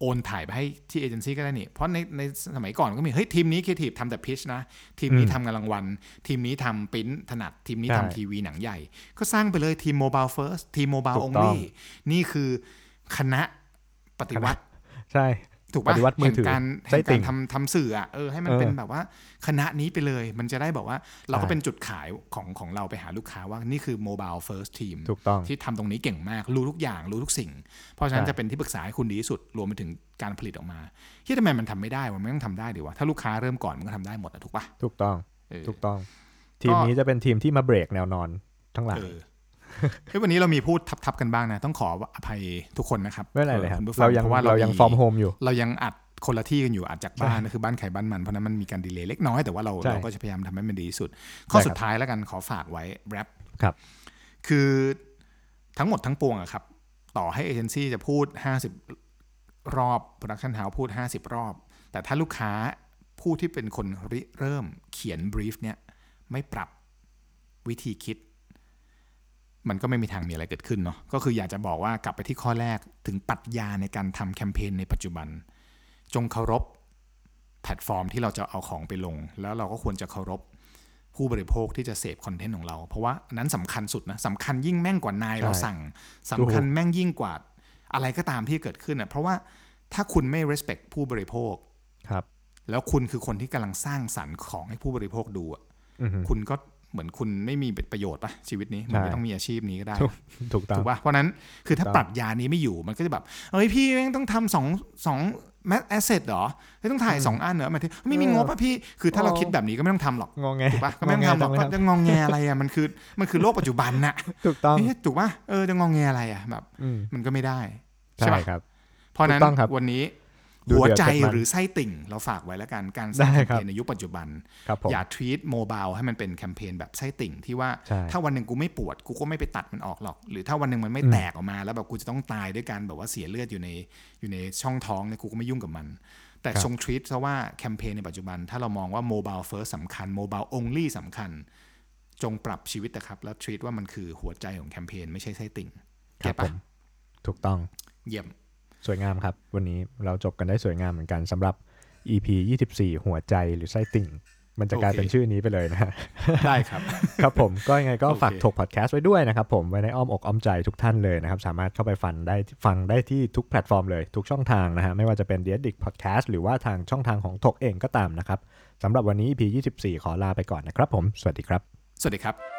S1: โอนถ่ายไปให้ที่เอเจนซี่ก็ได้นี่ เพราะในในสมัยก่อนก็มี เฮ้ย ทีมนี้ครีเอทีฟทำแต่พิชนะ ทีมนี้
S2: อืม
S1: ทำงานรางวัล ทีมนี้ทำปริ้นถนัด ทีมนี้
S2: ใช่
S1: ทำทีวีหนังใหญ่ ก็สร้างไปเลยทีมโมบายเฟิร์สทีมโมบาย
S2: ถู
S1: อง
S2: กต้อง
S1: ลี่นี่คือคณะปฏิวัติ
S2: ใช่
S1: ถูก
S2: ป
S1: ปะ
S2: ฏิวัติมือถือ
S1: แห่งการ
S2: ไส้
S1: แห่ง
S2: ติ่
S1: การ
S2: ง
S1: ทำทำสื่ออะเออให้มัน
S2: เออ
S1: เป็นแบบว่าคณะนี้ไปเลย มันจะได้บอกว่าเราก็
S2: ใช่
S1: เป็นจุดขายของของเราไปหาลูกค้าว่านี่คือโมบายเฟิร์สทีม
S2: ถูกต้อง
S1: ที่ทำตรงนี้เก่งมาก รู้ทุกอย่างรู้ทุกสิ่ง เพราะฉะนั้น
S2: ใช่
S1: จะเป็นที่ปรึกษาให้คุณดีที่สุดรวมไปถึงการผลิตออกมาที่ทำไมมันทำไม่ได้วะมันไม่ต้องทำได้ดีวะถ้าลูกค้าเริ่มก่อนมันก็ทำได้หมดอะถูกปะ
S2: ถูกต้อง
S1: เออ
S2: ถูกต้อง ทีมนี้จะเป็นทีมที่มาเบรกแนวนอนทั้งหลาย
S1: เออเฮ้ยวันนี้เรามีพูดทับๆกันบ้างนะ ต้องขออภัยทุกคนนะครับ
S2: ไม่เป็นไรเลยครับคุ
S1: ณผู้ฟัง
S2: เรายังเพ
S1: ราะว่า
S2: เรายัง from home อยู่
S1: เรายังอัดคนละที่กันอยู่อัดจากบ้านนะคือบ้านใครบ้านมัน เพราะฉะนั้นมันมีการ delay เล็กน้อยแต่ว่าเรา
S2: ใช่
S1: เราก็จะพยายามทำให้มันดีที่สุด ข้อ
S2: ใช่ครับ
S1: สุดท้ายแล้วกันขอฝากไว้wrap
S2: ครับ
S1: คือทั้งหมดทั้งปวงอะครับ ต่อให้เอเจนซี่จะพูด 50 รอบ Production House พูด 50 รอบ แต่ถ้าลูกค้าผู้ที่เป็นคนริเริ่มเขียน brief เนี่ยไม่ปรับวิธีคิด มันก็ไม่มีทางมีอะไรเกิดขึ้นเนาะก็คืออยากจะบอกว่ากลับไปที่ข้อแรกถึงปรัชญาในการทำแคมเปญในปัจจุบัน จงเคารพแพลตฟอร์มที่เราจะเอาของไปลง แล้วเราก็ควรจะเคารพผู้บริโภคที่จะเสพคอนเทนต์ของเรา เพราะว่าอันนั้นสำคัญสุดนะสำคัญยิ่งแม่งกว่านาย
S2: ใช่
S1: เราสั่งสำคัญแม่งยิ่งกว่าอะไรก็ตามที่เกิดขึ้นนะเพราะว่าถ้าคุณไม่ respect ผู้บริโภค
S2: ครับ
S1: แล้วคุณคือคนที่กำลังสร้างสรรค์ของให้ผู้บริโภคดูอะ
S2: อือฮึ
S1: คุณก็ เหมือนคุณไม่มีประโยชน์ปะชีวิตนี้มัน
S2: ใช่
S1: ไม่ต้องมีอาชีพนี้ก็ได้
S2: ถูกถูกต้อง
S1: ถูกปะเพราะฉะนั้นคือถ้า
S2: ถูกต้อง
S1: ปรัชญานี้ไม่อยู่มันก็จะแบบเอ้ยพี่แม่งต้องทำสองสอง mass asset เหรอเฮ้ยต้องถ่ายสองอันเหรอหมายถึงไม่มีงบอะพี่ คือถ้าเราคิดแบบนี้ก็ไม่ต้องทำหรอก
S2: งอแงไง
S1: ถูกปะก็ไม่ต้องทำหรอก
S2: งอแง
S1: ก็
S2: จังเลย
S1: จะงอแงอะไรอะมันคือมันคือโลกปัจจุบันน่ะ
S2: ถูกต้อง
S1: เอ๊ะถูกปะเออจะงอแงอะไรอะแบบ
S2: อืม
S1: มันก็ไม่ได้
S2: ใช่
S1: ใช่ปะ
S2: ครับ
S1: เพราะฉะนั้น
S2: ถูกต้องครับ
S1: วันนี้
S2: ดู
S1: หัว
S2: เดือด
S1: ใจ
S2: เผ็ดมัน
S1: หรือไส้ติ่ง เราฝากไว้แล้วกัน การสร้าง
S2: ได้
S1: ค
S2: รับแคม
S1: เปญในยุคปัจจุบัน
S2: ครับผม
S1: อย่า treat mobile ให้มันเป็นแคมเปญแบบไส้ติ่งที่ว่า
S2: ใช่
S1: ถ้าวันหนึ่งกูไม่ปวดกูก็ไม่ไปตัดมันออกหรอก หรือถ้าวันหนึ่งมันไม่
S2: อืม
S1: แตกออกมาแล้วแบบกูจะต้องตายด้วยการแบบว่าเสียเลือดอยู่ในอยู่ในช่องท้องเนี่ยกูก็ไม่ยุ่งกับมัน แต่
S2: ครับ
S1: จง treat ซะว่าแคมเปญในปัจจุบัน ถ้าเรามองว่า mobile first สำคัญ mobile only สำคัญ จงปรับชีวิตนะครับแล้วทวีตว่ามันคือหัวใจของแคมเปญไม่ใช่ไส้ติ่ง
S2: ค
S1: เก็
S2: รั
S1: ต
S2: บผ
S1: ปะ
S2: มถูกต้อง
S1: เยี่ยม
S2: สวยงามครับ วันนี้เราจบกันได้สวยงามเหมือนกันสำหรับ EP 24 หัวใจหรือไส้ติ่ง มันจะกลายเป็น
S1: โอเค
S2: ชื่อนี้ไปเลยนะฮะ
S1: ได้ครับ
S2: ครับผมก็ยังไงก็
S1: โอเค
S2: ฝากถกพอดแคสต์ไว้ด้วยนะครับผมไว้ในอ้อมอกอ้อมใจทุกท่านเลยนะครับ สามารถเข้าไปฟังได้ฟังได้ที่ทุกแพลตฟอร์มเลย ทุกช่องทางนะฮะไม่ว่าจะเป็น d ดี d ดิกพอดแคสต์หรือว่าทางช่องทางของถกเองก็ตามนะครับสำหรับวันนี้ EP 24 ขอลาไปก่อนนะครับผม สวัสดีครับ
S1: สวัสดีครับ